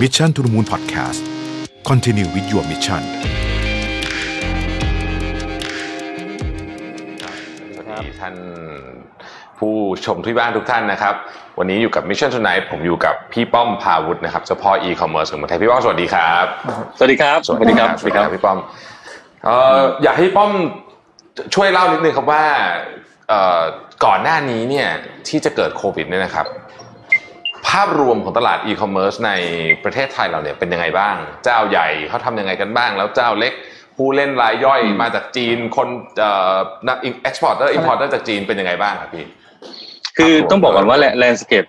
Mission to the Moon Podcast Continue with your mission สวัสดีท่านผู้ชมที่บ้านทุกท่านนะครับ วันนี้อยู่กับ Mission Tonight ผมอยู่กับพี่ป้อมพาวุฒินะครับเจ้าพ่อ e-commerce ของเมืองไทยพี่ป้อมสวัสดีครับ สวัสดีครับ สวัสดีครับพี่ป้อมเอ่ออยากให้พี่ป้อมช่วยเล่านิดนึงครับว่าเอ่อก่อนหน้านี้เนี่ยที่จะเกิดโควิดเนี่ยนะครับ ภาพรวมของตลาดอีคอมเมิร์ซในประเทศไทยเราเนี่ยเป็นยังไงบ้าง เจ้าใหญ่เขาทำยังไงกันบ้าง แล้วเจ้าเล็กผู้เล่นรายย่อยมาจากจีนคนเอ่อนัก exporter importer จากจีนเป็นยังไงบ้างครับพี่คือต้องบอกก่อนว่า landscape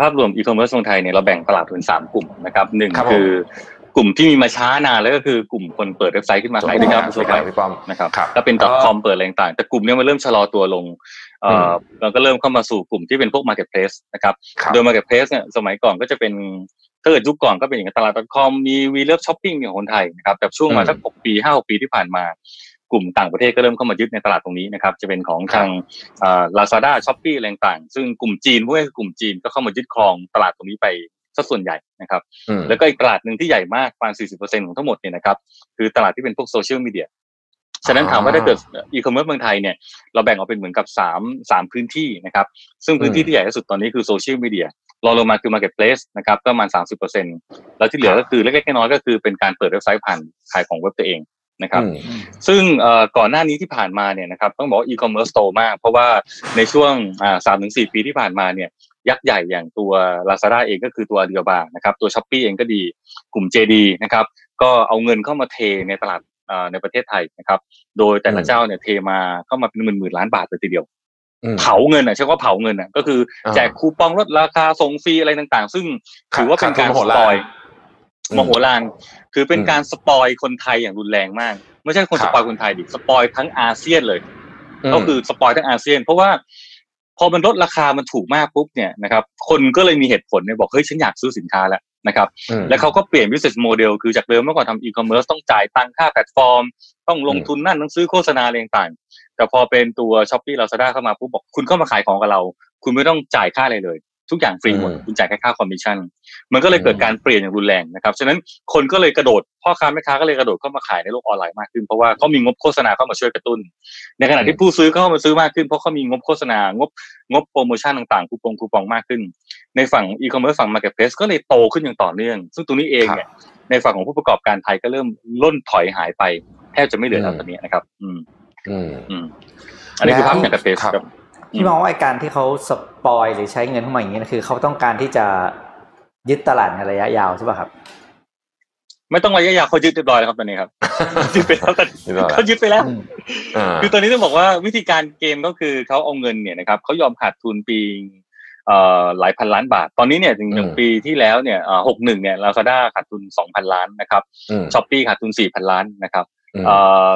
ภาพรวมอีคอมเมิร์ซของไทยเนี่ยเราแบ่งตลาดเป็นสามกลุ่มนะครับหนึ่งครับผมคือกลุ่มที่มีมาช้านานแล้วก็คือกลุ่มคนเปิดเว็บไซต์ขึ้นมาขายนะครับสวัสดีครับพี่ป้อมนะครับครับแล้วเป็นเอ่อ .com เปิดอะไรต่างๆแต่กลุ่มเนี้ยมันเริ่มชะลอตัวลง เอ่อเราก็เริ่มเข้ามาสู่กลุ่มที่เป็นพวก marketplace นะครับครับ โดย marketplace เนี่ยสมัยก่อนก็จะเป็นถ้าเกิดยุคก่อนก็เป็นอย่างตลาด .com มี WeLoveShopping ของคนไทยนะครับแต่ช่วงมาอืมสักหกปีห้าหกปีที่ผ่านมากลุ่มต่างประเทศก็เริ่มเข้ามายึดในตลาดตรงนี้นะครับ จะเป็นของทาง Lazada Shopee อะไรต่างๆซึ่งกลุ่มจีนพวกนี้คือกลุ่มจีนก็เข้ามายึดครองตลาดตรงนี้ไปสัส่วนใหญ่นะครับอืมแล้วก็อีกตลาดหนึ่งที่ใหญ่มากประมาณ 40%ของทั้งหมดเนี่ยนะครับ คือตลาดที่เป็นพวกโซเชียลมีเดีย ฉะนั้นถามว่าถ้าเกิดอีคอมเมิร์ซเมืองไทยเนี่ยเราแบ่งออกเป็นเหมือนกับสามสามพื้นที่นะครับซึ่งพื้นที่ที่ใหญ่ที่สุดตอนนี้คือโซเชียลมีเดียรองลงมาคือ marketplace นะครับก็ประมาณ 30%แล้วที่เหลือก็คือเล็กๆน้อยๆก็คือเป็นการเปิดเว็บไซต์ผ่านขายของเว็บตัวเองนะครับอืมซึ่งเอ่อก่อนหน้านี้ที่ผ่านมาเนี่ยนะครับต้องบอกว่าอีคอมเมิร์ซโตมาก เพราะว่าในช่วงอ่าสามถึงสี่ปีที่ผ่านมาเนี่ยยักษ์ใหญ่อย่างตัว Lazada เองก็คือตัว Alibaba นะครับตัว Shopee เองก็ดีกลุ่ม JD นะครับก็เอาเงินเข้ามาเทในตลาดอ่า ในประเทศไทยนะครับ โดยแต่ละอืมเจ้าเนี่ยเทมาเข้ามาเป็นหมื่นหมื่นๆล้านบาทเลยทีเดียวอืมเผาเงินอะใช่ว่าเผาเงินอะก็คืออาแจกคูปองลดราคาส่งฟรีอะไรต่างๆ ซึ่งถือว่าเป็นการขาดทุนสโหดปร้าย spoil อืมมโหฬารคือเป็นอืมการ spoil คนไทยอย่างรุนแรงมาก ไม่ใช่คนครับปอยคนไทยดิ spoil ทั้งอาเซียนเลยก็คือ spoil ทั้งอาเซียน เพราะว่า พอมันลดราคามันถูกมากปุ๊บเนี่ยนะครับคนก็เลยมีเหตุผลเนี่ยบอกเฮ้ยฉันอยากซื้อสินค้าแล้วนะครับอืมแล้วเขาก็เปลี่ยน business model คือจากเดิมเมื่อก่อนทำ e-commerce ต้องจ่ายตังค่าแพลตฟอร์ม ต้องลงทุนนั่นต้องซื้อโฆษณาอะไรต่างๆแต่พอเป็นตัว Shopee Lazada เข้ามาปุ๊บบอกคุณเข้ามาขายของกับเรา คุณไม่ต้องจ่ายค่าอะไรเลย ทุกอย่างฟรีหมดอืมคุณจ่ายแค่ค่าคอมมิชชั่นมันก็เลยเกิดการเปลี่ยนอย่างรุนแรงนะครับฉะนั้นคนก็เลยกระโดดพ่อค้าแม่ค้าก็เลยกระโดดเข้ามาขายในโลกออนไลน์มากขึ้นเพราะว่าเขามีงบโฆษณาเข้ามาช่วยกระตุ้น ในขณะที่ผู้ซื้อก็เข้ามาซื้อมากขึ้นเพราะเขามีงบโฆษณางบงบโปรโมชั่นต่างๆคูปองคูปองมากขึ้น ในฝั่งอีคอมเมิร์ซฝั่ง marketplace ก็เลยโตขึ้นอย่างต่อเนื่อง ซึ่งตรงนี้เองเนี่ยในฝั่งของผู้ประกอบการไทยก็เริ่มล่นถอยหายไปแทบจะไม่เหลือแล้วตอนนี้นะครับ อืมอืมอืมอันนี้คือภาพ marketplace ครับครับ พี่มองว่าไอ้การที่เขา spoil หรือใช้เงินเข้ามาอย่างนี้นะคือเขาต้องการที่จะยึดตลาดในระยะยาวใช่ป่ะครับ ไม่ต้องระยะยาวเขายึดเรียบร้อยแล้วครับตอนนี้ครับยึดไปแล้วตอนยึดไปแล้วเขายึดไปแล้วอืมาคือตอนนี้ต้องบอกว่าวิธีการเกมก็คือเขาเอาเงินเนี่ยนะครับเขายอมขาดทุนปีเอ่อหลายพันล้านบาท ตอนนี้เนี่ยถึงอย่างปีที่แล้วเนี่ยหกหนึ่งเนี่ยลาซาด้าขาดทุนสองพันล้านนะครับอืมช้อปปี้ขาดทุนสี่พันล้านนะครับอืมเอ่อ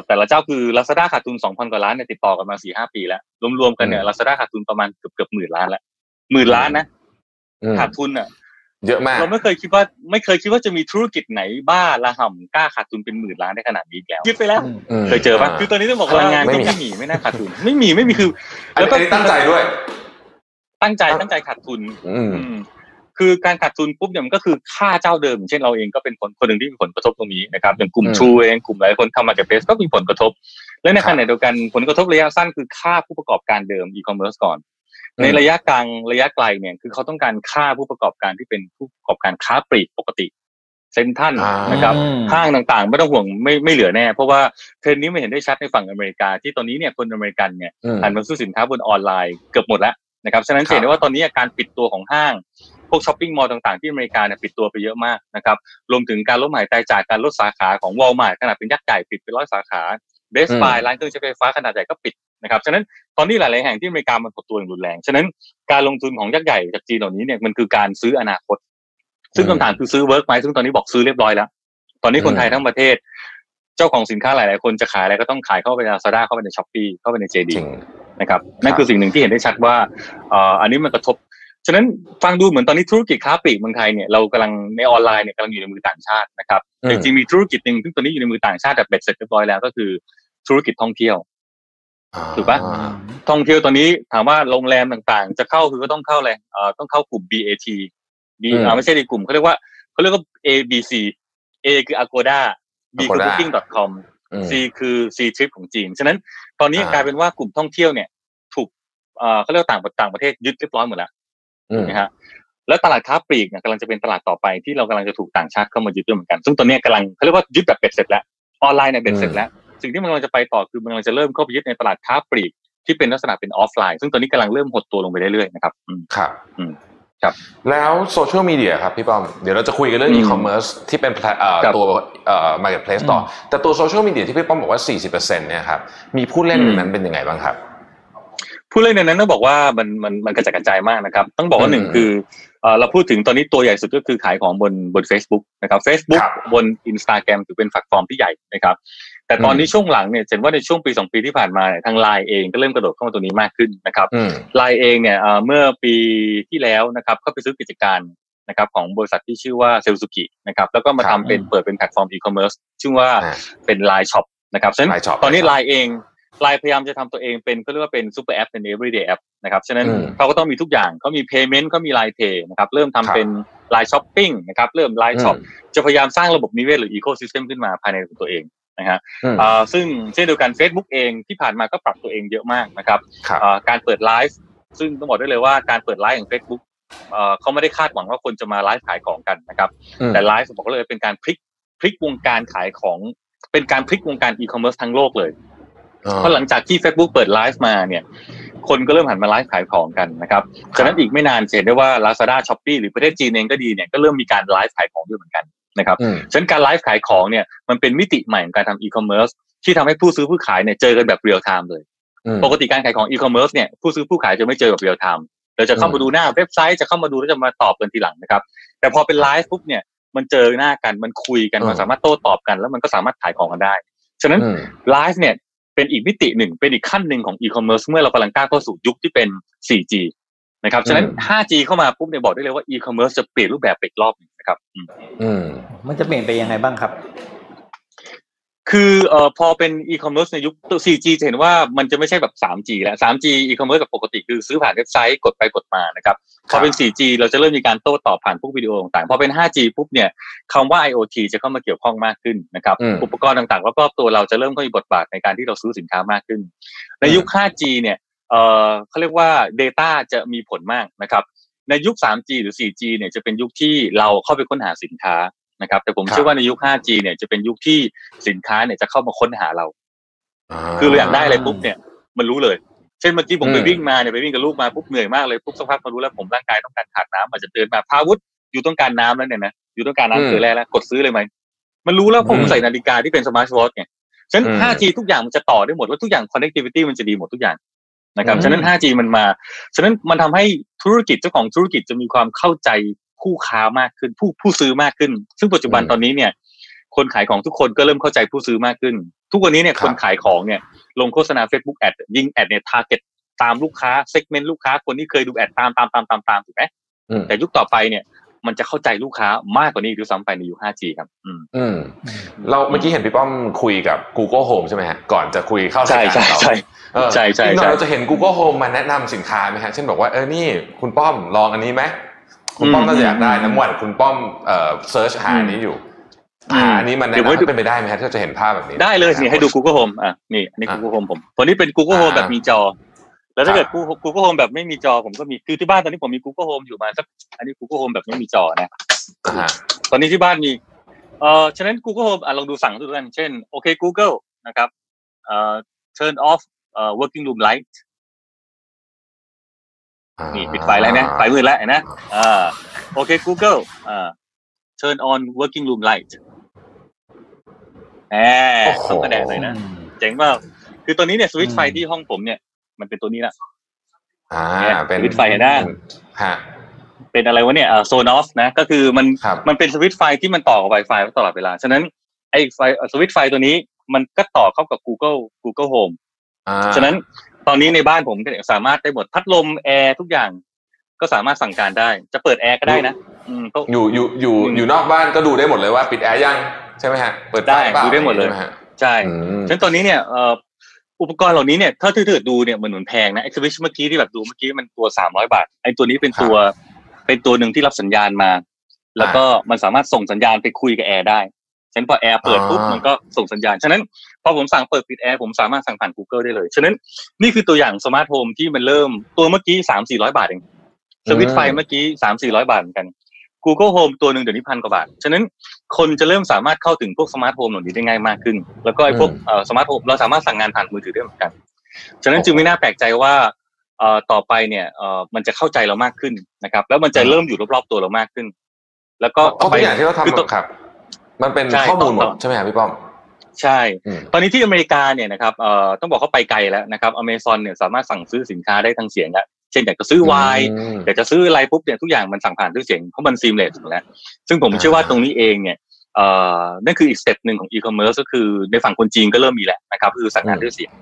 แต่ละเจ้าคือลาซาด้าขาดทุนสองพันกว่าล้านเนี่ยติดต่อกันมาสี่ห้าปีแล้วรวมๆกันเนี่ยอืมลาซาด้าขาดทุนประมาณเกือบเกือบหมื่นล้านแล้วหมื่นล้านนะอืมขาดทุนอะ เยอะมาก เราไม่เคยคิดว่า ไม่เคยคิดว่าจะมีธุรกิจไหนบ้าระห่ำกล้าขาดทุนเป็นหมื่นล้านได้ขนาดนี้อีกแล้วยึดไปแล้วอืมเคยเจอปะคือตอนนี้ต้องบอกว่าพลังงานก็ไม่มีไม่มีไม่น่าขาดทุน ไม่มีไม่มีคืออันนี้อันนี้ตั้งใจด้วย ตั้งใจตั้งใจขาดทุน อืมอืม คือการขาดทุนปุ๊บเนี่ยมันก็คือฆ่าเจ้าเดิมอย่างเช่นเราเองก็เป็นคนคนหนึ่งที่มีผลกระทบตรงนี้นะครับอย่างกลุ่มอืมชูเองกลุ่มหลายคนทำ marketplace ก็มีผลกระทบ และในครับขณะเดียวกันผลกระทบระยะสั้นคือฆ่าผู้ประกอบการเดิมอีคอมเมิร์ซก่อนอืมในระยะกลางระยะไกลเนี่ยคือเขาต้องการฆ่าผู้ประกอบการที่เป็นผู้ประกอบการค้าปลีกปกติเซ็นทรัลอ่านนะครับอืมห้างต่างๆ ไม่ต้องห่วงไม่ไม่เหลือแน่ เพราะว่าเทรนด์นี้ไม่เห็นได้ชัดในฝั่งอเมริกา ที่ตอนนี้เนี่ยคนอเมริกันเนี่ยอืมหันมาซื้อสินค้าบนออนไลน์เกือบหมดแล้ว นะครับฉะนั้นครับจะเห็นได้ว่าตอนนี้การปิดตัวของห้าง พวก shopping mall ต่างๆที่อเมริกาเนี่ยปิดตัวไปเยอะมากนะครับรวมถึงการลดหมายตายจากการลดสาขาของวอลมาร์ทขนาดเป็นยักษ์ใหญ่ปิดไปร้อยสาขา Best Buy ร้านเครื่องใช้ไฟฟ้าขนาดใหญ่ก็ปิดนะครับฉะนั้นตอนนี้หลายๆแห่งที่อเมริกามันหดตัวอย่างรุนแรงฉะนั้นการลงทุนของยักษ์ใหญ่จากจีนเหล่านี้เนี่ยมันคือการซื้ออนาคต ซึ่งคำถามคือซื้อ work ไหมซึ่งตอนนี้บอกซื้อเรียบร้อยแล้ว ตอนนี้คนไทยทั้งประเทศ เจ้าของสินค้าหลาย ๆ คนจะขายอะไรก็ต้องขายเข้าไปใน Lazada เข้าไปใน Shopee เข้าไปใน JD จริง นะครับนั่นคือสิ่งหนึ่งที่เห็นได้ชัดว่าเอ่ออันนี้มันกระทบฉะนั้นฟังดูเหมือนตอนนี้ธุรกิจค้าปลีกเมืองไทยเนี่ยเรากำลังในออนไลน์เนี่ยกำลังอยู่ในมือต่างชาตินะครับอืมแต่จริงๆมีธุรกิจหนึ่งซึ่งตอนนี้อยู่ในมือต่างชาติแบบเบ็ดเสร็จเรียบร้อยแล้วก็คือธุรกิจท่องเที่ยวถูกปะอ่าท่องเที่ยวตอนนี้ถามว่าโรงแรมต่างๆ จะเข้าคือก็ต้องเข้าเลยเอ่อต้องเข้ากลุ่ม BAT B อืมอ่าไม่ใช่ในกลุ่มเขาเรียกว่าเขาเขาเรียกว่า A B C A คือ Agoda B คือ Agoda Booking.com อืม C คือ C Trip ของจีน ฉะนั้นตอนนี้อ่ากลายเป็นว่ากลุ่มท่องเที่ยวเนี่ย ถูกเอ่อเขาเรียกว่าต่างต่างประเทศยึดเรียบร้อยหมดแล้วอืมนะฮะแล้วตลาดค้าปลีกเนี่ยกำลังจะเป็นตลาดต่อไปที่เรากำลังจะถูกต่างชาติเข้ามายึดด้วยเหมือนกัน ซึ่งตอนนี้กำลังเขาเรียกว่ายึดแบบเบ็ดเสร็จแล้วออนไลน์เนี่ยเบ็ดเสร็จแล้วสิ่งที่มันกำลังจะไปต่อคือมันกำลังจะเริ่มเข้าไปยึดในตลาดค้าปลีกที่เป็นลักษณะเป็นออฟไลน์ ซึ่งตอนนี้กำลังเริ่มหดตัวลงไปเรื่อยๆนะครับอืมครับอืม ครับแล้วโซเชียลมีเดียครับพี่ป้อม เดี๋ยวเราจะคุยกันเรื่องอืมอีคอมเมิร์ซที่เป็นแพลตเอ่อครับตัวเอ่อ marketplace ต่ออืมแต่ตัวโซเชียลมีเดียที่พี่ป้อมบอกว่า 40%เนี่ยครับมีผู้เล่นอืมในนั้นเป็นยังไงบ้างครับ ผู้เล่นในนั้นต้องบอกว่ามันมันมันกระจัดกระจายมากนะครับ ต้องบอกว่าหนึ่งอืมคือเอ่อเราพูดถึงตอนนี้ตัวใหญ่สุดก็คือขายของบนบน Facebook นะครับ Facebook ครับบน Instagram ถือเป็นแพลตฟอร์มที่ใหญ่นะครับ แต่ตอนนี้ช่วงหลังเนี่ยเห็นว่าในช่วงปีสองปีที่ผ่านมาเนี่ยทางไลน์เองก็เริ่มกระโดดเข้ามาตัวนี้มากขึ้นนะครับอืมไลน์เองเนี่ยเอ่อเมื่อปีที่แล้วนะครับก็ไปซื้อกิจการนะครับของบริษัทที่ชื่อว่า Sellsuki นะครับแล้วก็มาครับทำเป็นเปิดเป็นแพลตฟอร์มอีคอมเมิร์ซชื่อว่าอ่าเป็น Line Shop นะครับฉะนั้น Line Shop ตอนนี้ Line Shop ไลน์เองไลน์พยายามจะทำตัวเองเป็นก็เรียกว่าเป็น super app เป็น everyday app นะครับฉะนั้นอืมเขาก็ต้องมีทุกอย่างเขามี payment เขามี Line Pay นะครับเริ่มครับทำเป็น Line Shopping นะครับเริ่ม Line Shop อืมจะพยายามสร้างระบบนิเวศหรือ ecosystem ขึ้นมาภายในของตัวเอง นะฮะอืมอ่าซึ่งเช่นเดียวกัน Facebook เองที่ผ่านมาก็ปรับตัวเองเยอะมากนะครับครับอ่าการเปิดไลฟ์ซึ่งต้องบอกได้เลยว่าการเปิดไลฟ์ของ Facebook เอ่อเขาไม่ได้คาดหวังว่าคนจะมาไลฟ์ขายของกันนะครับอืมแต่ไลฟ์บอกเลยเป็นการพลิกพลิกวงการขายของ เป็นการพลิกวงการอีคอมเมิร์ซทั้งโลกเลยเพราะหลังจากที่ Facebook เปิดไลฟ์มาเนี่ย คนก็เริ่มหันมาไลฟ์ขายของกันนะครับฉะนั้นอีกไม่นานจะเห็นได้ว่า Lazada s h o p e e หรือประเทศจีนเองก็ดีเนี่ยก็เริ่มมีการไลฟ์ขายของด้วยเหมือนกัน นะครับอืมฉะนั้นการไลฟ์ขายของเนี่ยมันเป็นมิติใหม่ของการทำอีคอมเมิร์ซที่ทำให้ผู้ซื้อผู้ขายเนี่ยเจอกันแบบเรียลไทม์เลยอืมปกติการขายของอีคอมเมิร์ซเนี่ยผู้ซื้อผู้ขายจะไม่เจอแบบเรียลไทม์เราจะเข้ามาดูหน้าเว็บไซต์จะเข้ามาดูแล้วจะมาตอบกันทีหลังนะครับ แต่พอเป็นไลฟ์ปุ๊บเนี่ยมันเจอหน้ากันมันคุยกันอืมมันสามารถโต้ตอบกัน แล้วมันก็สามารถขายของกันได้ ฉะนั้นอืมไลฟ์เนี่ยเป็นอีกมิติหนึ่งเป็นอีกขั้นหนึ่งของอีคอมเมิร์ซเมื่อเรากำลังก้าวเข้าสู่ยุคที่เป็น 4G นะครับฉะนั้นอืม 5G เข้ามาปุ๊บเนี่ยบอกได้เลยว่าอีคอมเมิร์ซจะเปลี่ยนรูปแบบไปอีกรอบหนึงนะครับอืมอืมมันจะเปลี่ยนไปยังไงบ้างครับ คือเอ่อพอเป็นอีคอมเมิร์ซในยุค 4G จะเห็นว่ามันจะไม่ใช่แบบ 3G แล้ว 3G อีคอมเมิร์ซแบบปกติคือซื้อผ่านเว็บไซต์กดไปกดมานะครับ พอเป็น 4G เราจะเริ่มมีการโต้ตอบผ่านพวกวิดีโอต่างๆ พอเป็น 5G ปุ๊บเนี่ยคำว่า IoT จะเข้ามาเกี่ยวข้องมากขึ้นนะครับอืมอุปกรณ์ต่างๆรอบๆตัวเราจะเริ่มเข้ามีบทบาทในการที่เราซื้อสินค้ามากขึ้น ในยุค 5G เนี่ย เอ่อเขาเรียกว่า Data จะมีผลมากนะครับ ในยุค 3G หรือ 4G เนี่ยจะเป็นยุคที่เราเข้าไปค้นหาสินค้านะครับ แต่ผมครับเชื่อว่าในยุค 5G เนี่ยจะเป็นยุคที่สินค้าเนี่ยจะเข้ามาค้นหาเราาคือเราอยากได้อะไรปุ๊บเนี่ยมันรู้เลย เช่นเมื่อกี้ผมไปอืมวิ่งมาเนี่ยไปวิ่งกับลูกมาปุ๊บเหนื่อยมากเลยปุ๊บสักพักมารู้แล้วผมร่างกายต้องการขาดน้ำอาจจะเดินมาพาวุธอยู่ต้องการน้ำแล้วเนี่ยนะอยู่ต้องการอืมน้ำเกลือแร่แล้วกดซื้อเลยไหมมันรู้แล้วผมอืมใส่นาฬิกาที่เป็นสมาร์ทวอทไงฉะนั้นอืม 5G ทุกอย่างมันจะต่อได้หมดว่าทุกอย่าง connectivity มันจะดีหมดทุกอย่าง นะครับอืมฉะนั้น 5G มันมาฉะนั้นมันทำให้ธุรกิจเจ้าของธุรกิจจะมีความเข้าใจผู้ค้ามากขึ้น ผู้ผู้ซื้อมากขึ้น ซึ่งปัจจุบันตอนนี้เนี่ยคนขายของทุกคนก็เริ่มเข้าใจผู้ซื้อมากขึ้น ทุกวันนี้เนี่ยครับคนขายของเนี่ยลงโฆษณา Facebook แอดยิงแอดเนี่ยทาร์เก็ตตามลูกค้าเซกเมนต์ลูกค้าคนที่เคยดูแอดตามตามตามตามตามถูกไหมอืมแต่ยุคต่อไปเนี่ย มันจะเข้าใจลูกค้ามากกว่านี้ด้วยซ้ำไปในยุค 5G ครับ อืมอืมเราเมื่อกี้เห็นพี่ป้อมคุยกับ Google Home ใช่ไหมฮะก่อนจะคุยเข้ารายใช่การใช่เราใช่เออใช่ใช่อีกหน่อยใช่เราจะเห็น Google Home มาแนะนำสินค้าไหมฮะเช่นบอกว่าเออนี่คุณป้อมลองอันนี้ไหมคุณป้อมอืมน่าจะอยากได้อืมน้ำวันคุณป้อมเอ่อเซิร์ชหาอืมอันนี้อยู่อืมหาอันนี้มันแนะเดี๋ยวไว้ดูนำเป็นไปได้ไหมฮะที่เราจะเห็นภาพแบบนี้ ได้เลยนี่ให้ดูอ Google Home อะนี่อันนี้อะ Google Home ผมตัวนี้เป็น Google Home อ่าแบบมีจอ แล้วถ้าครัเกิบด Google Google Home แบบไม่มีจอผมก็มีคือที่บ้านตอนนี้ผมมี Google Home อยู่มาสักอันนี้ Google Home แบบไม่มีจอนะอ่าฮะตอนนี้ที่บ้านมีเอ่อฉะนั้น Google Home อะลองดูสั่งดูกัน เช่นโอเค Google นะครับเอ่อ turn off เอ่อ working room light นี่ปิดไฟแล้วนะไฟมืดแล้วเห็นนะอ่าโอเค Google อ่า turn on working room light แหมโอ้โหต้องกระแดดหน่อยนะ เจ๋งมากคือตัวนี้เนี่ยสวิตช์ไฟที่ห้องผมเนี่ย มันเป็นตัวนี้ละอ่าเนี่ยเป็นสวิตช์ไฟเห็นไหมฮะเป็นอะไรวะเนี่ยเอ่อโซนอฟนะ ก็คือมันครับมันเป็นสวิตช์ไฟที่มันต่อกับ Wi-Fi ตลอดเวลา ฉะนั้นไอ้ไฟสวิตช์ไฟตัวนี้มันก็ต่อเข้ากับ Google Google Home อ่าฉะนั้นตอนนี้ในบ้านผมก็สามารถได้หมดพัดลมแอร์ทุกอย่างก็สามารถสั่งการได้ จะเปิดแอร์ก็ได้นะอืมก็อยู่อยู่อยู่อืมอยู่นอกบ้านก็ดูได้หมดเลยว่า ปิดแอร์ยังใช่ไหมฮะ เปิดฟได้เปล่าดูได้หมดเลยใช่ฮะใช่อืมฉะนั้นตอนนี้เนี่ยเอ่ออุปกรณ์เหล่านี้เนี่ยถ้าถือๆดูเนี่ยมันเหมือนแพงนะไอ้สวิตช์เมื่อกี้ที่แบบดูเมื่อกี้มันตัวสามร้อยบาทไอ้ตัวนี้เป็นตัวเป็นตัวหนึ่งที่รับสัญญาณมา แล้วก็มันสามารถส่งสัญญาณไปคุยกับแอร์ได้ฉะนั้นพอแอร์เปิดปุ๊บอ่ามัมันก็ส่งสัญญาณ ฉะนั้นพอผมสั่งเปิดปิดแอร์ผมสามารถสั่งผ่าน Google ได้เลย ฉะนั้นนี่คือตัวอย่างสมาร์ทโฮมที่มันเริ่มตัวเมื่อกี้สามสี่ร้อยบาทเองสวิตช์ไฟเมื่อกี้สามสี่ร้อยบาทเหมือนกัน Google Home ตัวหนึ่งเดี๋ยวนี้พันกว่าบาท ฉะนั้น คนจะเริ่มสามารถเข้าถึงพวกสมาร์ทโฮมเหล่านี้ได้ง่ายมากขึ้น แล้วก็ไอ้พวกเอ่อสมาร์ทโฮมเราสามารถสั่งงานผ่านมือถือได้เหมือนกัน ฉะนั้นจึงไม่น่าแปลกใจว่าเอ่อต่อไปเนี่ยเอ่อมันจะเข้าใจเรามากขึ้นนะครับ แล้วมันจะเริ่มอยู่รอบๆตัวเรามากขึ้น แล้วก็เพราะทุกอย่างที่เราคือตัวทำครับ มันเป็นใช่ข้อมูลหมดต้องใช่ไหมครับพี่ป้อมใช่อืมตอนนี้ที่อเมริกาเนี่ยนะครับเอ่อต้องบอกเขาไปไกลแล้วนะครับอเมซอนเนี่ยสามารถสั่งซื้อสินค้าได้ทางเสียงแล้ว เช่นอยากจะซื้อไวน์อืมอยากจะซื้ออะไรปุ๊บเนี่ยทุกอย่างมันสั่งผ่านด้วยเสียงเพราะมัน seamless อยู่แล้ว ซึ่งผมอ่าเชื่อว่าตรงนี้เองเนี่ยเอ่อนั่นคืออีก step หนึ่งของอีคอมเมิร์ซก็คือในฝั่งคนจีนก็เริ่มมีแล้วนะครับคือสั่งงานด้วยเสียง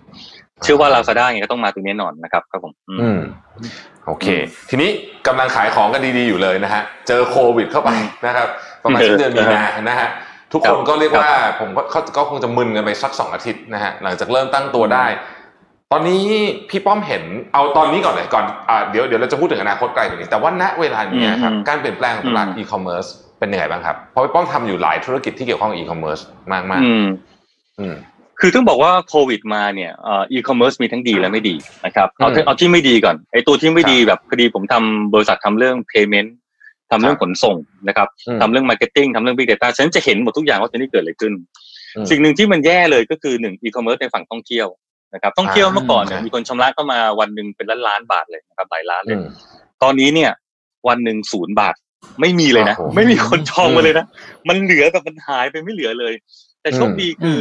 เชื่อว่าลาซาด้าเนี่ยก็ต้องมาตรงนี้แน่นอนนะครับครับผมอืมอืมโอเค ทีนี้กำลังขายของกันดีๆอยู่เลยนะฮะเจอโควิดเข้าไปนะครับ ประมาณเออสิ้นเดือนมีนานะฮะทุกคนครับก็เรียกว่าผมก็เขาก็คงจะมึนกันไปสักสองอาทิตย์นะฮะหลังจากเริ่มตั้งตัวได้ ตอนนี้พี่ป้อมเห็นเอาตอนนี้ก่อนเลยก่อนอ่าเดี๋ยวเดี๋ยวเราจะพูดถึงอนาคตไกลกว่านี้ แต่ว่าณเวลานี้ครับอืมการเปลี่ยนแปลงของตลาดอืมอีคอมเมิร์ซเป็นยังไงบ้างครับเพราะพี่ป้อมทำอยู่หลายธุรกิจที่เกี่ยวข้องกับอีคอมเมิร์ซมากมากอืมอืมคือต้องบอกว่าโควิดมาเนี่ยเอีคอมเมิร์ซมีทั้งดีและไม่ดีนะครับเอาอืมที่เอาที่ไม่ดีก่อนไอ้ตัวที่ไม่ดีแบบพอดีผมทำบริษัททำเรื่อง payment ทำเรื่องครับขนส่งนะครับอืมทำเรื่อง marketing ทำเรื่อง big data ฉันจะเห็นหมดทุกอย่างว่าตอนนี้เกิดอะไรขึ้นอืมสิ่งหนึ่งที่มันแย่เลยก็คือหนึ่งอีคอมเมิร์ซในฝั่งท่องเที่ยว นะครับท่องเที่ยวอ่าเมื่อก่อนเนี่ยใช่มีคนชำระเข้ามาวันหนึ่งเป็นล้านล้านๆบาทเลยนะครับหลายล้านเลอืมตอนนี้เนี่ย วันหนึ่งศูนย์บาทไม่มีเลยนะโอ้โหไม่มีคนจองมาเลยนะ มันเหลือแต่มันหายไปไม่เหลือเลย แต่โชคอืมดีคือ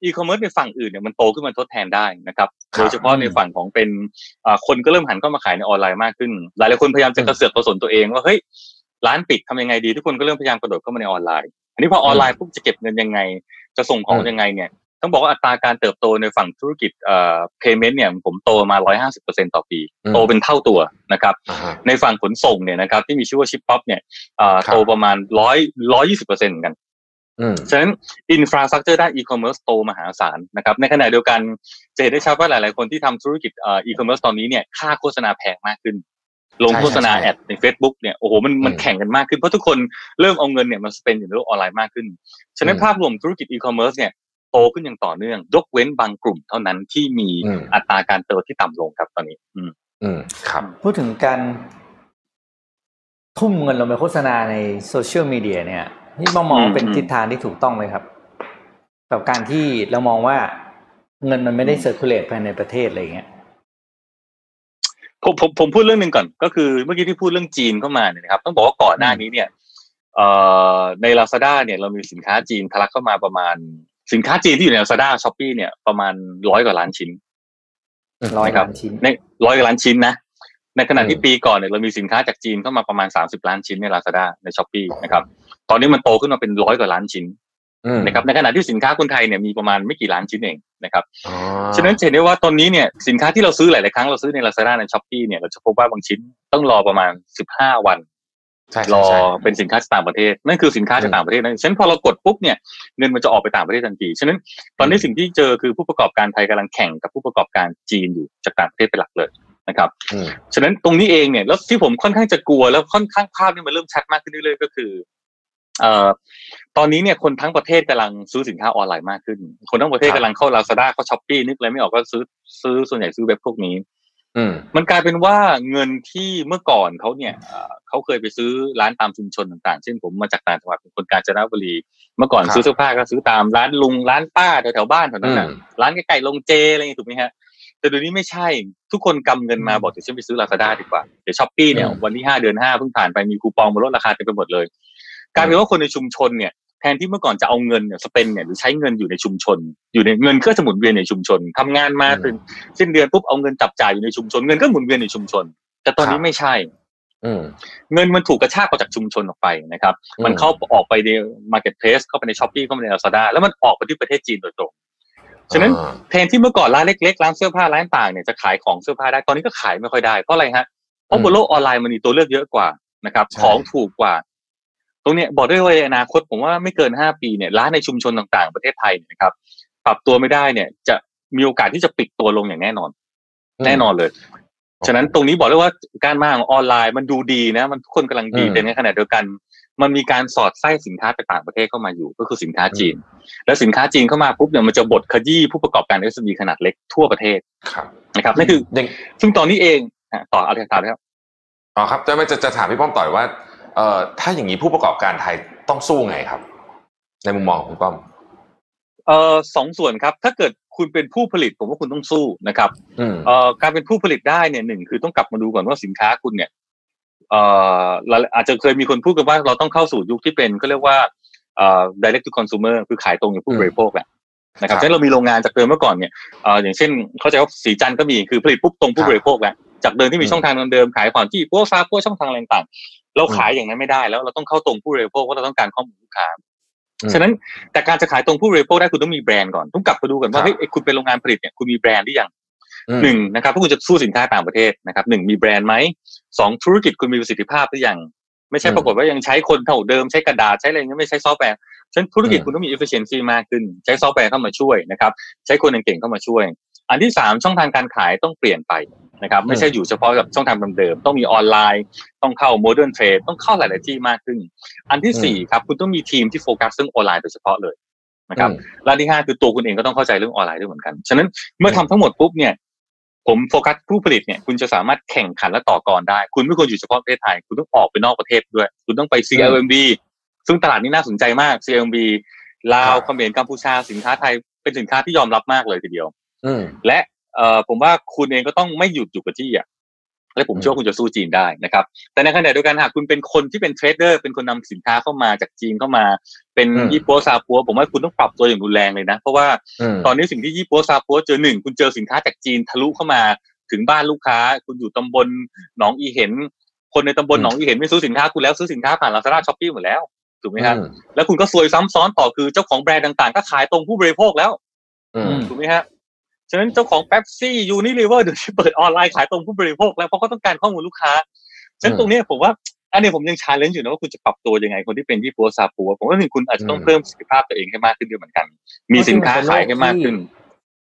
ออีคอมเมิร์ซในฝั่งอื่นเนี่ยมันโตขึ้นมาทดแทนได้นะครับครับโดยเฉพาะในฝั่งของเป็นอ่าคนก็เริ่มหันเข้ามาขายในออนไลน์มากขึ้น หลายหลายๆคนพยายามจะกระเสือกกระสนตัวเองว่าเฮ้ยร้านปิดทำยังไงดี ทุกคนก็เริ่มพยายามกระโดดเข้ามาในออนไลน์ อันนี้พอออนไลน์ปุ๊บจะเก็บเงินยังไง จะส่งของอืมยังไงเนี่ย ต้องบอกว่าอัตราการเติบโตในฝั่งธุรกิจเอ่อ payment เนี่ยผมโตมา 150%ต่อปี โตเป็นเท่าตัวนะครับอ่าฮะในฝั่งขนส่งเนี่ยนะครับที่มีชื่อว่า Shippop เนี่ยเอ่อครับโตประมาณร้อยร้อยยี่สิบเปอร์เซ็นต์กันอืมฉะนั้น infrastructure ด้านอีคอมเมิร์ซโตมหาศาลนะครับในขณะเดียวกันจะเห็นได้ชัดว่าหลาย ๆ คนที่ทำธุรกิจเอ่อีคอมเมิร์ซตอนนี้เนี่ยค่าโฆษณาแพงมากขึ้น ลงใช่โฆษณาใช่แอดใน Facebook เนี่ยโอ้โหมันมันอืมแข่งกันมากขึ้นเพราะทุกคนเริ่มเอาเงินเนี่ยมา spend อยู่ในโลกออนไลน์มากขึ้น ฉะนั้นอืมภาพรวมธุรกิจอีคอมเมิร์ซเนี่ย โตขึ้นอย่างต่อเนื่อง ยกเว้นบางกลุ่มเท่านั้นที่มีอืมอัตราการเติบที่ต่ำลงครับตอนนี้ อืม อืมครับ พูดถึงการทุ่มเงินลงไปโฆษณาในโซเชียลมีเดียเนี่ยนี่มองมองอืมเป็นอืมทิศทางที่ถูกต้องไหมครับกับการที่เรามองว่าเงินมันไม่ได้ circulate ภายในประเทศอะไรอย่างเงี้ยผมผมผมพูดเรื่องหนึ่งก่อน ก็คือเมื่อกี้ที่พูดเรื่องจีนเข้ามาเนี่ยนะครับต้องบอกว่าก่อนหน้านี้เนี่ยเอ่อใน Lazada เนี่ยเรามีสินค้าจีนทะลักเข้ามาประมาณ สินค้าจีนที่อยู่ใน Lazada s h o p e e เนี่ยประมาณร้อยกว่าล้านชิ้นร้อยนะครับล้านชิ้นในร้อยกว่าล้านชิ้นนะในขณะที่อืมปีก่อนเนี่ยเรามีสินค้าจากจีนเข้ามาประมาณ30ล้านชิ้นใน Lazada ใน s h o p e e นะครับตอนนี้มันโตขึ้นมาเป็นร้อยกว่าล้านชิ้นอืมนะครับในขณะที่สินค้าคนไทยเนี่ยมีประมาณไม่กี่ล้านชิ้นเองนะครับอ๋อฉะนั้นจะเห็นได้ว่าตอนนี้เนี่ยสินค้าที่เราซื้อหลาย ๆ ครั้งเราซื้อใน Lazada ใน s h o p e e เนี่ยเราจะพบว่าบางชิ้นต้องรอประมาณ15วันใช่ รใช่อใช่เป็นสินค้าจากต่างประเทศนั่นคือสินค้าจากต่างประเทศนั้นฉะนั้นพอเรากดปุ๊บเนี่ยเงินมันจะออกไปต่างประเทศทันทีฉะนั้นตอนนี้สิ่งที่เจอคือผู้ประกอบการไทยกำลังแข่งกับผู้ประกอบการจีนอยู่จากต่างประเทศเป็นหลักเลยนะครับอืมฉะนั้นตรงนี้เองเนี่ยแล้วที่ผมค่อนข้างจะกลัวแล้วค่อนข้างภาพนี่มันเริ่มชัดมากขึ้นเรื่อยๆก็คือเอ่อตอนนี้เนี่ยคนทั้งประเทศกำลังซื้อสินค้าออนไลน์มากขึ้น คนทั้งประเทศครับกำลังเข้า Lazada เข้า Shopee นึกอะไรไม่ออกก็ซื้อซื้อส่วนใหญ่ซื้อเว็บพวกนี้อื มมันกลายเป็นว่าเงินที่เมื่อก่อนเขาเนี่ยเอ่อเขาเคยไปซื้อร้านตามชุมชนต่างๆ เช่นผมมาจากต่างจังหวัดเป็นคนกาญจนบุรี เมื่อก่อนครับซื้อเสื้อผ้าก็ซื้อตามร้านลุงร้านป้าแถวๆบ้านแถวนั้นน่ะอืมร้านใกล้ๆลงเจอะไรอย่างนี้ถูกไหมฮะแต่เดี๋ยวนี้ไม่ใช่ทุกคนกำเงินมาบอกเดี๋ยวฉันไปซื้อลาซาด้าดีกว่าเดี๋ยวช้อปปี้เนี่ยอืมวันที่ห้าเดือนห้าเพิ่งผ่านไปมีคูปองมาลดราคาเต็มไปหมดเลยกลายเป็นว่าคนในชุมชนเนี่ย แทนที่เมื่อก่อนจะเอาเงินเนี่ยสเปนเนี่ยหรือใช้เงินอยู่ในชุมชน อยู่ในเงินก็จะหมุนเวียนในชุมชนทำงานมาอืมถึงสิ้นเดือนปุ๊บเอาเงินจับจ่ายอยู่ในชุมชน เงินก็หมุนเวียนในชุมชน แต่ตอนนี้ครับไม่ใช่อืมเงินมันถูกกระชากออกจากชุมชนออกไปนะครับอืมมันเข้าออกไปใน marketplace เข้าไปในช้อปปี้เข้าไปใน Lazada แล้วมันออกไปที่ประเทศจีนโดยตรงฉะนั้นอ่าแทนที่เมื่อก่อนร้านเล็กๆร้านเสื้อผ้าร้านต่างเนี่ยจะขายของเสื้อผ้าได้ตอนนี้ก็ขายไม่ค่อยได้เพราะอะไรฮะเพราะบนโลกออนไลน์มันมีตัวเลือกเยอะกว่านะครับใช่ของถูกกว่า ตรงเนี้ยบอกได้ว่าในอนาคตผมว่าไม่เกินห้าปีเนี่ยร้านในชุมชนต่างๆ ประเทศไทยเนี่ยนะครับปรับตัวไม่ได้เนี่ย จะมีโอกาสที่จะปิดตัวลงอย่างแน่นอน แน่นอนเลย ฉะนั้นตรงนี้บอกเลยว่าการมาของออนไลน์มันดูดีนะ มันทุกคนกำลังดีอืมแต่ในขณะเดียวกัน มันมีการสอดไส้สินค้าจากต่างประเทศเข้ามาอยู่ ก็คือสินค้าจีน แล้วสินค้าจีนเข้ามาปุ๊บเนี่ยมันจะบดขยี้ผู้ประกอบการ SME ขนาดเล็กทั่วประเทศครับนะครับนั่นคือยังซึ่งตอนนี้เองอะต่ออะไรต่อเลยครับอ๋อครับจะไม่จะจะถามพี่ป้อมต่อยว่า เอ่อถ้าอย่างนี้ผู้ประกอบการไทยต้องสู้ไงครับ ในมุมมองของพี่ป้อมเอ่อสองส่วนครับ ถ้าเกิดคุณเป็นผู้ผลิตผมว่าคุณต้องสู้นะครับอืมเอ่อการเป็นผู้ผลิตได้เนี่ยหนึ่งคือต้องกลับมาดูก่อนว่าสินค้าคุณเนี่ยเอ่อเราอาจจะเคยมีคนพูดกันว่าเราต้องเข้าสู่ยุคที่เป็นก็เรียกว่าเอ่อ direct to consumer คือขายตรงกับผู้บริโภคแหละนะครับครับฉะนั้นเรามีโรงงานจากเดิมเมื่อก่อนเนี่ยเอ่ออย่างเช่นเข้าใจว่าศรีจันทร์ก็มีคือผลิตปุ๊บตรงคผู้รับบริโภคแหละจากเดิมที่มีอืมช่องทางเดิมๆขายผ่านที่พวกซาพวกช่องทางอะไรต่างๆ เราขายอย่างนั้นไม่ได้แล้วเราต้องเข้าตรงผู้บริโภคว่าเราต้องการข้อมูลลูกค้าฉะนั้นแต่การจะขายตรงผู้บริโภคได้คุณต้องมีแบรนด์ก่อนต้องกลับมาดูก่อนครัว่าเฮ้ยไอ้คุณเป็นโรงงานผลิตเนี่ยคุณมีแบรนด์หรือยังอืมหนึ่งนะครับถ้าคุณจะสู้สินค้าต่างประเทศนะครับหนึ่งมีแบรนด์ไหมสองธุรกิจคุณมีประสิทธิภาพหรือยังไม่ใช่อืมปรากฏว่ายังใช้คนเท่าเดิมใช้กระดาษใช้อะไรเงี้ยไม่ใช้ซอฟต์แวร์ฉะนั้นธุรกิจอืมคุณต้องมี efficiency มากขึ้น ใช้ซอฟต์แวร์เข้ามาช่วยนะครับ ใช้คนเก่งๆเข้ามาช่วย อันที่สามช่องทางการขายต้องเปลี่ยนไป นะครับไม่ใช่อยู่เฉพาะกับช่องทางเดิมๆต้องมีออนไลน์ ต้องเข้า modern trade ต้องเข้าหลายๆที่มากขึ้น อันที่สี่ครับคุณต้องมีทีมที่โฟกัสเรื่องออนไลน์โดยเฉพาะเลยนะครับอืมและอันที่ห้าคือตัวคุณเองก็ต้องเข้าใจเรื่องออนไลน์ด้วยเหมือนกันฉะนั้นเมื่อทำทั้งหมดปุ๊บเนี่ยผมโฟกัสผู้ผลิตเนี่ยคุณจะสามารถแข่งขันและต่อกรได้ คุณไม่ควรอยู่เฉพาะประเทศไทย คุณต้องออกไปนอกประเทศด้วย คุณต้องไป CLMV ซึ่งตลาดนี้น่าสนใจมาก CLMV ลาวครับเขมรกัมพูชาสินค้าไทยเป็นสินค้าที่ยอมรับมากเลยทีเดียวอืมและ เอ่อผมว่าคุณเองก็ต้องไม่หยุดอยู่กับที่อะและผมเชื่อว่าคุณจะสู้จีนได้นะครับ แต่ในขณะเดียวกันหากคุณเป็นคนที่เป็นเทรดเดอร์ เป็นคนนำสินค้าเข้ามาจากจีนเข้ามา เป็นอืมยี่ปัวซาปัวผมว่าคุณต้องปรับตัวอย่างรุนแรงเลยนะ เพราะว่าอืมตอนนี้สิ่งที่ยี่ปัวซาปัวเจอหนึ่งคุณเจอสินค้าจากจีนทะลุเข้ามาถึงบ้านลูกค้า คุณอยู่ตำบลหนองอีเห็น คนในตำบลอืมหนองอีเห็นไม่ซื้อสินค้าคุณแล้วซื้อสินค้าผ่าน Lazada Shopee หมดแล้วถูกไหมครับอืมแล้วคุณก็ซวยซ้ำซ้อนต่อคือเจ้าของแบรนด์ต่างๆ ก็ขายตรงผู้บริโภคแล้วอืมถูกไหมฮะ ฉะนั้นเจ้าของ Pepsi Unilever เดี๋ยวนี้เปิดออนไลน์ขายตรงผู้บริโภคแล้วเพราะเขาต้องการข้อมูลลูกค้าฉะนั้นอืมตรงเนี้ยผมว่าอันนี้ผมยัง challenge อยู่นะว่าคุณจะปรับตัวยังไงคนที่เป็นยี่ปั๊วซาปั๊วผมว่าหนึ่งคุณอาจจะต้องอืมเพิ่มประสิทธิภาพตัวเองให้มากขึ้นด้วยเหมือนกัน มีสินค้าขายให้มากขึ้น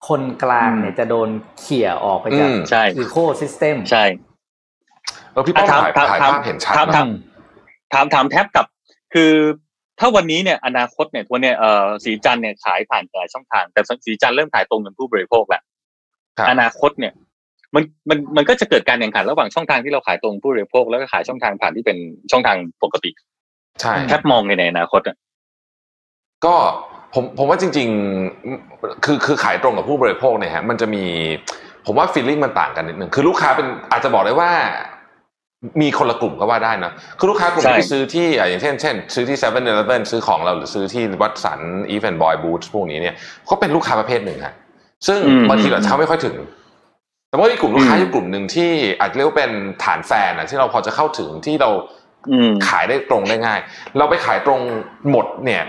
คนกลางเนี่ยจะโดนเขี่ยออกไปจากอืมใช่อีโคซิสเต็มใช่เออพี่ป้อมอะถามถ่ายถามถ่ายถามภาพเห็นชัดถามมากถามถามถามแท็บกับคือ ถ้าวันนี้เนี่ยอนาคตเนี่ยวันเนี้ยเอ่อสีจันทร์เนี่ยขายผ่านหลายช่องทาง แต่สีจันทร์เริ่มขายตรงกับผู้บริโภคแล้วครับอนาคตเนี่ย มันมันมันก็จะเกิดการแข่งขันระหว่างช่องทางที่เราขายตรงผู้บริโภคแล้วก็ขายช่องทางผ่านที่เป็นช่องทางปกติใช่แทบมองในในอนาคตอะก็ผมผมว่าจริง ๆ คือคือขายตรงกับผู้บริโภคเนี่ยฮะมันจะมีผมว่าฟีลลิ่งมันต่างกันนิดหนึ่งคือลูกค้าเป็นอาจจะบอกได้ว่า มีคนละกลุ่มก็ว่าได้นะ คือลูกค้ากลุ่มที่ซื้อที่อะอย่างเช่นเช่น ซื้อที่7 e เ e ่ e อซื้อของเราหรือซื้อที่วัดสันอีเวนบอยบูธพวกนี้เนี่ยก็เป็นลูกค้าประเภทหนึ่งฮะซึ่งบางทีเราเช่าไม่ค่อยถึง แต่ว่ามีกลุ่มลูกค้าอยู่กลุ่มหนึ่งที่อาจจะเรียกว่าเป็นฐานแฟนอะที่เราพอจะเข้าถึงที่เราอืมขายได้ตรงได้ง่าย เราไปขายตรงหมดเนี่ย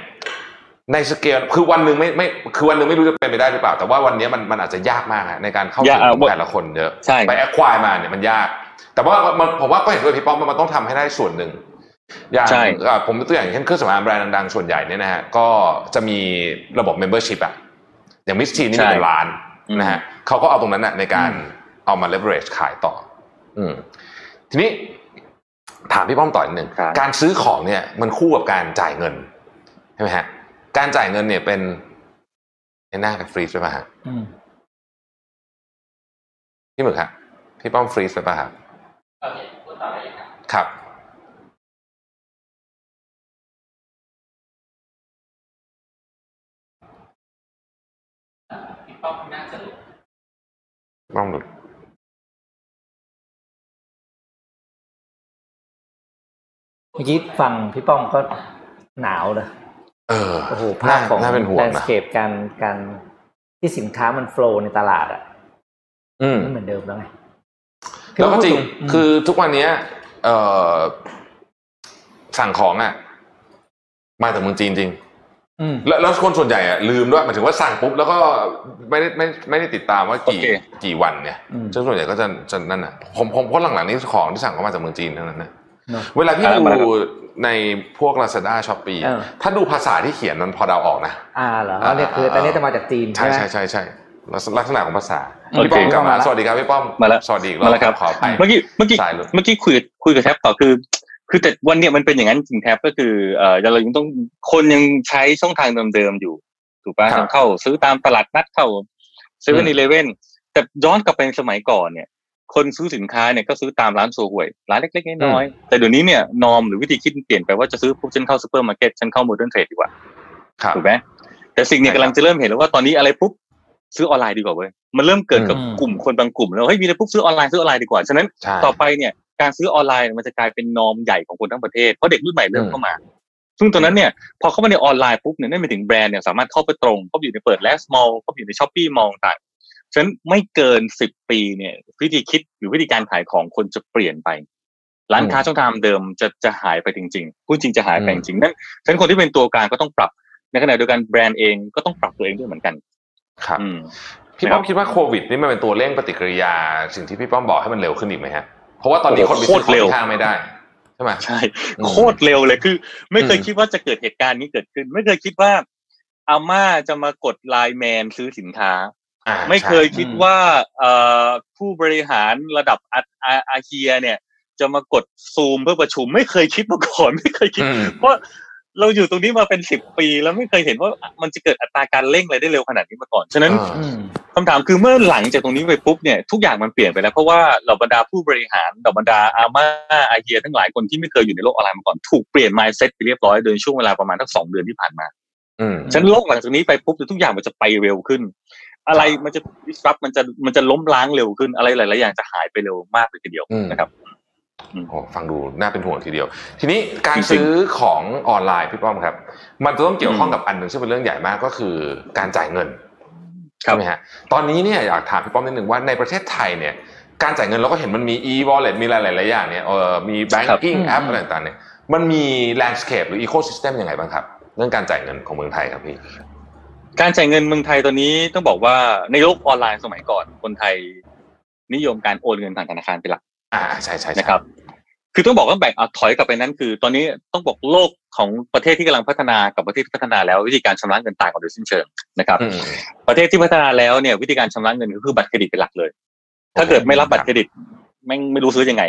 ในสเกลคือวันหนึ่งไม่ไม่คือวันหนึ่งไม่รู้จะเป็นไปได้หรือเปล่า แต่ว่าวันนี้มันมันอาจจะยากมากอะในการเข้าถึยากงอะแต่ละคนเยอะใช่ไปแอคควายมาเนี่ยมันยาก แต่ว่ามันผมว่าก็เห็นด้วยพี่ป้อมว่ามันต้องทำให้ได้ส่วนหนึ่งอย่างใช่อะผมยกตัวอย่างเช่นเครื่องสำอางแบรนด์ดังๆส่วนใหญ่เนี่ยนะฮะก็จะมีระบบ membership อะอย่างมิสทีนี่มีเป็นล้านนะฮะเขาก็เอาตรงนั้นน่ะในการเอามา leverage ขายต่อ อืมทีนี้ถามพี่ป้อมต่ออีกหนึ่งครับการซื้อของเนี่ย มันคู่กับการจ่ายเงินใช่ไหมฮะการจ่ายเงินเนี่ยเป็นในหน้ากับฟรีซใช่ป่ะฮะอืมพี่หมึกฮะพี่ป้อมฟรีซไปป่ะครับ ครับป้อมหลุดเมื่อกี้ฟังพี่ป้อมก็หนาวเลยเออ โอ้โห ภาพของน่าเป็นห่วงแลนนะสเคปการการที่สินค้ามันโฟล์ในตลาดอะ อืมไม่เหมือนเดิมแล้วไง แล้วก็จริงมคือทุกวันเนี้ยเอ่อสั่งของอะ มาจากเมืองจีนจริงอืมแล้วแล้วคนส่วนใหญ่อะลืมด้วยหมายถึงว่าสั่งปุ๊บแล้วก็ไม่ได้ไม่ไม่ได้ติดตามว่ากี่โอเคกี่วันเนี่ยอืมซึ่งส่วนใหญ่ก็จะจะนั่นน่ะผมผมเพราะหลังๆนี้ของที่สั่งเข้ามาจากเมืองจีนทั้งนั้นนะเนอะเวลาพี่เออดูมาแล้วในพวก Lazada s h o p e e เออถ้าดูภาษาที่เขียนมันพอเดาออกนะอ่าเหรออ๋อเนี่ยคือตอนนี้จะมาจากจีนใช่ไหมใช่ใช่ใช่ ลักษณะของภาษาโอเคพี่ป้อมกลับมามาแล้วสวัสดีครับพี่ป้อมมาแล้วสวัสดีอีกรมาอบแล้วครับขอไปเมื่อกี้เมื่อกี้สายหลุดเมื่อกี้คุยคุยกับแท็บต่อคือ คือแต่วันเนี้ยมันเป็นอย่างนั้นจริงแท็บก็คือเอ่อเรายังต้องคนยังใช้ช่องทางเดิมๆอยู่ถูกป่ะครับยังเข้า ซื้อตามตลาดนัดเข้าเซเว่นอือีมเลเว่นแต่ย้อนกลับไปในสมัยก่อนเนี่ย คนซื้อสินค้าเนี่ยก็ซื้อตามร้านโซห่วยร้านเล็กๆน้อยๆแต่เดี๋ยวนี้เนี่ย norm หรือวิธีคิดเปลี่ยนไปว่าจะซื้อปุ๊บฉันเข้าซูเปอร์มาร์เก็ตฉันเข้า modern trade ดีกว่าครับถูกไหมแต่สิ่งเนี้ยใช่ครับกำลังจะเริ่มเห็นแล้วว่าตอนนี้อะไรปุ๊บ ซื้อออนไลน์ดีกว่าเว้ยมันเริ่มเกิดกับอืมกลุ่มคนบางกลุ่มแล้วเฮ้ยมีอะไรปุ๊บซื้อออนไลน์ซื้อออนไลน์ดีกว่าฉะนั้นใช่ต่อไปเนี่ยการซื้อออนไลน์มันจะกลายเป็น norm ใหญ่ของคนทั้งประเทศเพราะเด็กรุ่นใหม่เริ่มอืมเข้ามา ซึ่งตอนนั้นเนี่ยพอเข้ามาในออนไลน์ปุ๊บเนี่ยนั่นหมายถึงแบรนด์เนี่ยสามารถเข้าไปตรงเข้าไปอยู่ในเปิด LazMall เข้าไปอยู่ใน Shopee Mall ต่างฉะนั้นไม่เกินสิบปีเนี่ยวิธีคิดหรือวิธีการขายของคนจะเปลี่ยนไป ร้านค้าช่องทางเดิมจะจะหายไปจริงๆพูดจริงจะหายไปจริงๆนั่นฉะนั้นคนที่เป็นตัวกลางก็ต้องปรับ ในขณะเดียวกันแบรนด์เองก็ต้องปรับตัวเองด้วยเหมือนกัน ครับอืมพี่ป้อมนะครับคิดว่าโควิดนี่มันเป็นตัวเร่งปฏิกิริยา สิ่งที่พี่ป้อมบอกให้มันเร็วขึ้นอีกไหมฮะเพราะว่าตอนนี้คนไปซื้อของที่ห้างไม่ได้ใช่ไหมใช่อืมโคตรเร็วเลยคือ ไม่เคยอืมคิดว่าจะเกิดเหตุการณ์นี้เกิดขึ้น ไม่เคยคิดว่าอาม่าจะมากดไลน์แมนซื้อสินค้าอ่าไม่เคยใช่คิดว่าเอ่อผู้บริหารระดับอาอาอาเฮียเนี่ย จะมากดซูมเพื่อประชุม ไม่เคยคิดมาก่อนไม่เคยคิดอืมเพราะ เราอยู่ตรงนี้มาเป็นสิบปี แล้วไม่เคยเห็นว่ามันจะเกิดอัตราการเร่งอะไรได้เร็วขนาดนี้มาก่อน ฉะนั้นอ่าอืมคำถามคือเมื่อหลังจากตรงนี้ไปปุ๊บเนี่ยทุกอย่างมันเปลี่ยนไปแล้ว เพราะว่าเหล่าบรรดาผู้บริหารเหล่าบรรดาอาม่าอาเฮียทั้งหลายคนที่ไม่เคยอยู่ในโลกออนไลน์มาก่อนถูกเปลี่ยน mindset ไปเรียบร้อยโดยช่วงเวลาประมาณทั้งสองเดือนที่ผ่านมาอืมฉะนันโลกหลังจากนี้ไปปุ๊บทุกอย่างมันจะไปเร็วขึ้น อะไรมันจะ disrupt มันจะมันจะล้มล้างเร็วขึ้นอะไรหลาย ๆ อย่างจะหายไปเร็วมากเลยทีเดียวอืมนะครับ โอ้ฟังดูน่าเป็นห่วงทีเดียว ทีนี้การจริงๆซื้อของออนไลน์พี่ป้อมครับ มันจะต้องเกี่ยวข้องอืมกับอันหนึ่งซึ่งเป็นเรื่องใหญ่มากก็คือการจ่ายเงินครับใช่ไหมฮะตอนนี้เนี่ยอยากถามพี่ป้อมนิดหนึ่งว่าในประเทศไทยเนี่ย การจ่ายเงินเราก็เห็นมันมี e-wallet มีหลายๆอย่างเนี่ยเออมี banking ครับ app อะไรต่างๆเนี่ยมันมี landscape หรือ ecosystem ยังไงบ้างครับ เรื่องการจ่ายเงินของเมืองไทยครับพี่การจ่ายเงินเมืองไทยตอนนี้ต้องบอกว่าในโลกออนไลน์สมัยก่อนคนไทยนิยมการโอนเงินผ่านธนาคารเป็นหลัก อ่าใช่ใช่ใช่นะครับ คือต้องบอกว่าแบ่งเอาถอยกลับไปนั้น คือ ตอนนี้ต้องบอกโลกของประเทศที่กำลังพัฒนากับประเทศที่พัฒนาแล้ววิธีการชำระเงินต่างกันโดยสิ้นเชิงนะครับอืมประเทศที่พัฒนาแล้วเนี่ย วิธีการชำระเงินก็คือบัตรเครดิตเป็นหลักเลย ถ้าเกิดไม่รับบัตรเครดิตแม่งไม่รู้ซื้อยังไง